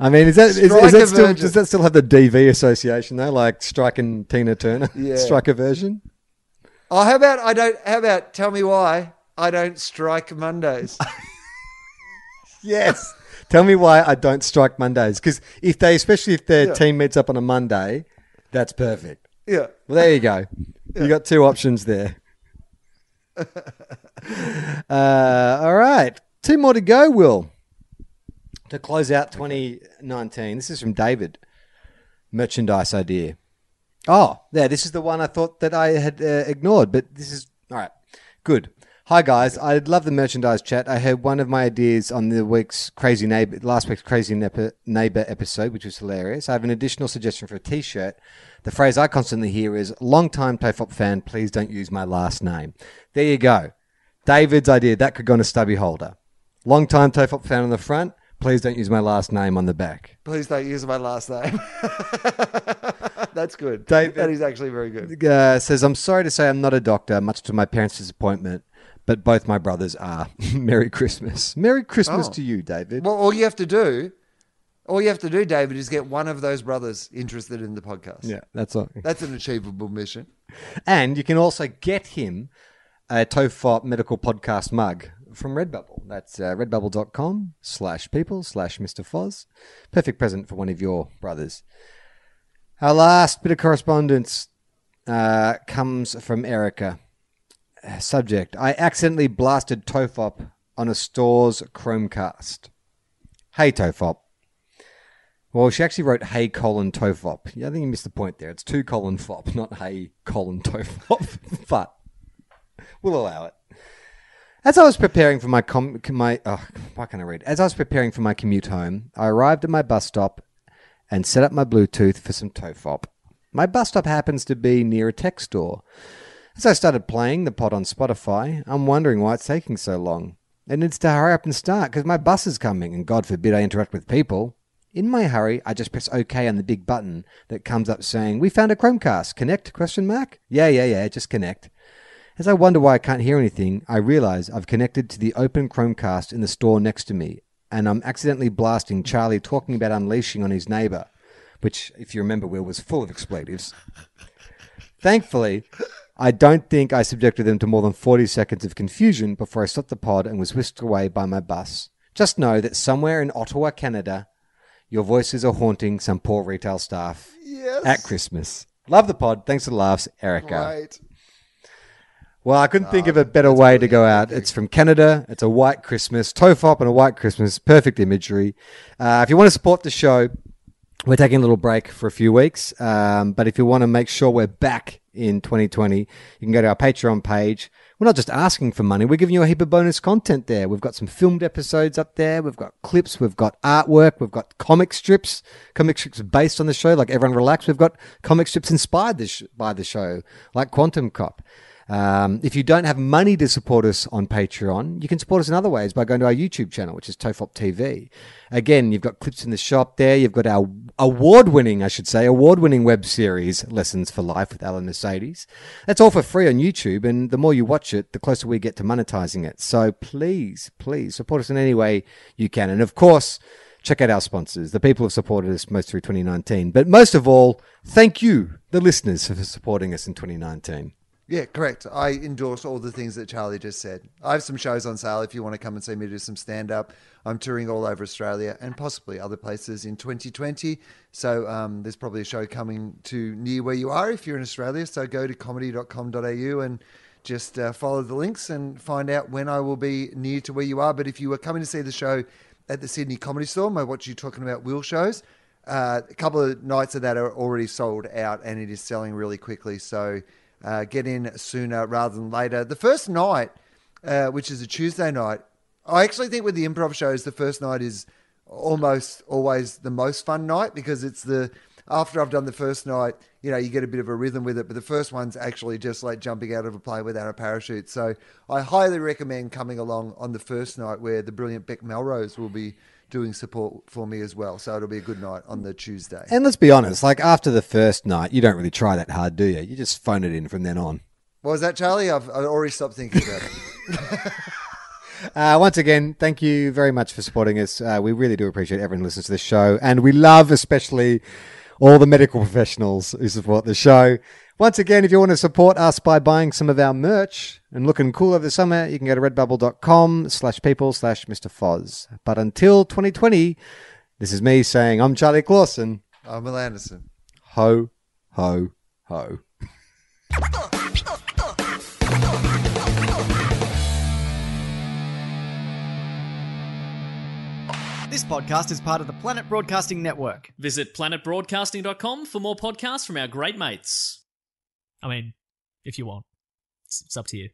I mean, is that is, is that still does that still have the DV association though? Like striking Tina Turner, [laughs] Yeah. strike a version. Oh, how about I don't? How about tell me why I don't strike Mondays? [laughs] Yes. Tell me why I don't strike Mondays because if they, especially if their Yeah. team meets up on a Monday, that's perfect. yeah. Well, there you go. You got two options there. [laughs] uh, all right, two more to go. Will to close out 2019. This is from David. Merchandise idea. Oh, there. This is the one I thought that I had uh, ignored, but this is all right. Good. Hi guys, I'd love the merchandise chat. I had one of my ideas on the week's crazy neighbor, last week's crazy neighbor, neighbor episode, which was hilarious. I have an additional suggestion for a T-shirt. The phrase I constantly hear is "Long time Tofop fan, please don't use my last name." There you go, David's idea. That could go on a stubby holder. Long time Tofop fan on the front. Please don't use my last name on the back. Please don't use my last name. [laughs] That's good. David- that is actually very good. Uh, says, "I'm sorry to say I'm not a doctor, much to my parents' disappointment." But both my brothers are. [laughs] Merry Christmas. Merry Christmas Oh. to you, David. Well, all you have to do, all you have to do, David, is get one of those brothers interested in the podcast. yeah, that's all. That's an achievable mission. And you can also get him a Tofop medical podcast mug from Redbubble. That's uh, redbubble.com slash people slash Mr. Foz. Perfect present for one of your brothers. Our last bit of correspondence uh, comes from Erica. Subject I accidentally blasted Tofop on a store's Chromecast. Hey, Tofop. Well, she actually wrote "Hey colon Tofop." Yeah, I think you missed the point there. It's two colon fop, [laughs] not "Hey colon Tofop." [laughs] but we'll allow it. As I was preparing for my com- my oh, why can't I read? As I was preparing for my commute home, I arrived at my bus stop and set up my Bluetooth for some Tofop. My bus stop happens to be near a tech store. As I started playing the pod on Spotify, I'm wondering why it's taking so long. It needs to hurry up and start because my bus is coming, and God forbid I interact with people. In my hurry, I just press OK on the big button that comes up saying, "We found a Chromecast. Connect?" Question mark. Yeah, yeah, yeah. Just connect. As I wonder why I can't hear anything, I realize I've connected to the open Chromecast in the store next to me, and I'm accidentally blasting Charlie talking about unleashing on his neighbor, which, if you remember, Will was full of expletives. Thankfully, I don't think I subjected them to more than 40 seconds of confusion before I stopped the pod and was whisked away by my bus. Just know that somewhere in Ottawa, Canada, your voices are haunting some poor retail staff Yes. at Christmas. Love the pod. Thanks for the laughs, Erica. Right. Well, I couldn't think of a better way to go out. It's from Canada. It's a white Christmas. Tofop and a white Christmas. Perfect imagery. Uh, if you want to support the show, we're taking a little break for a few weeks. Um, but if you want to make sure we're back in 2020, you can go to our Patreon page. We're not just asking for money, we're giving you a heap of bonus content there. We've got some filmed episodes up there, we've got clips, we've got artwork, we've got comic strips, comic strips based on the show, like Everyone Relax. We've got comic strips inspired by the show, like Quantum Cop. Um, if you don't have money to support us on Patreon, you can support us in other ways by going to our YouTube channel, which is Tofop TV. Again, you've got clips in the shop there. You've got our award-winning, I should say, award-winning web series, Lessons for Life with Alan Mercedes. That's all for free on YouTube, and the more you watch it, the closer we get to monetizing it. So please, please support us in any way you can. And of course, check out our sponsors, the people who have supported us most through 2019. But most of all, thank you, the listeners, for supporting us in 2019. Yeah, correct. I endorse all the things that Charlie just said. I have some shows on sale if you want to come and see me do some stand up. I'm touring all over Australia and possibly other places in 2020. So um, there's probably a show coming to near where you are if you're in Australia. So go to comedy.com.au and just uh, follow the links and find out when I will be near to where you are. But if you were coming to see the show at the Sydney Comedy Store, my What You Talking About Will shows, uh, a couple of nights of that are already sold out and it is selling really quickly. So uh, get in sooner rather than later. The first night, uh, which is a Tuesday night, I actually think with the improv shows, the first night is almost always the most fun night because it's the after I've done the first night, you know, you get a bit of a rhythm with it, but the first one's actually just like jumping out of a plane without a parachute. So I highly recommend coming along on the first night where the brilliant Bec Melrose will be doing support for me as well. So it'll be a good night on the Tuesday. And let's be honest, like after the first night, you don't really try that hard, do you? You just phone it in from then on. What was that, Charlie? I've, I've already stopped thinking about it. [laughs] Uh, once again, thank you very much for supporting us. Uh, we really do appreciate everyone who listens to this show, and we love especially all the medical professionals who support the show. Once again, if you want to support us by buying some of our merch and looking cool over the summer, you can go to redbubble.com slash people slash Mr. Foz. But until 2020, this is me saying I'm Charlie Clausen. I'm Wil Anderson. Ho, ho, ho. This podcast is part of the Planet Broadcasting Network. Visit planetbroadcasting.com for more podcasts from our great mates. I mean, if you want, it's, it's up to you.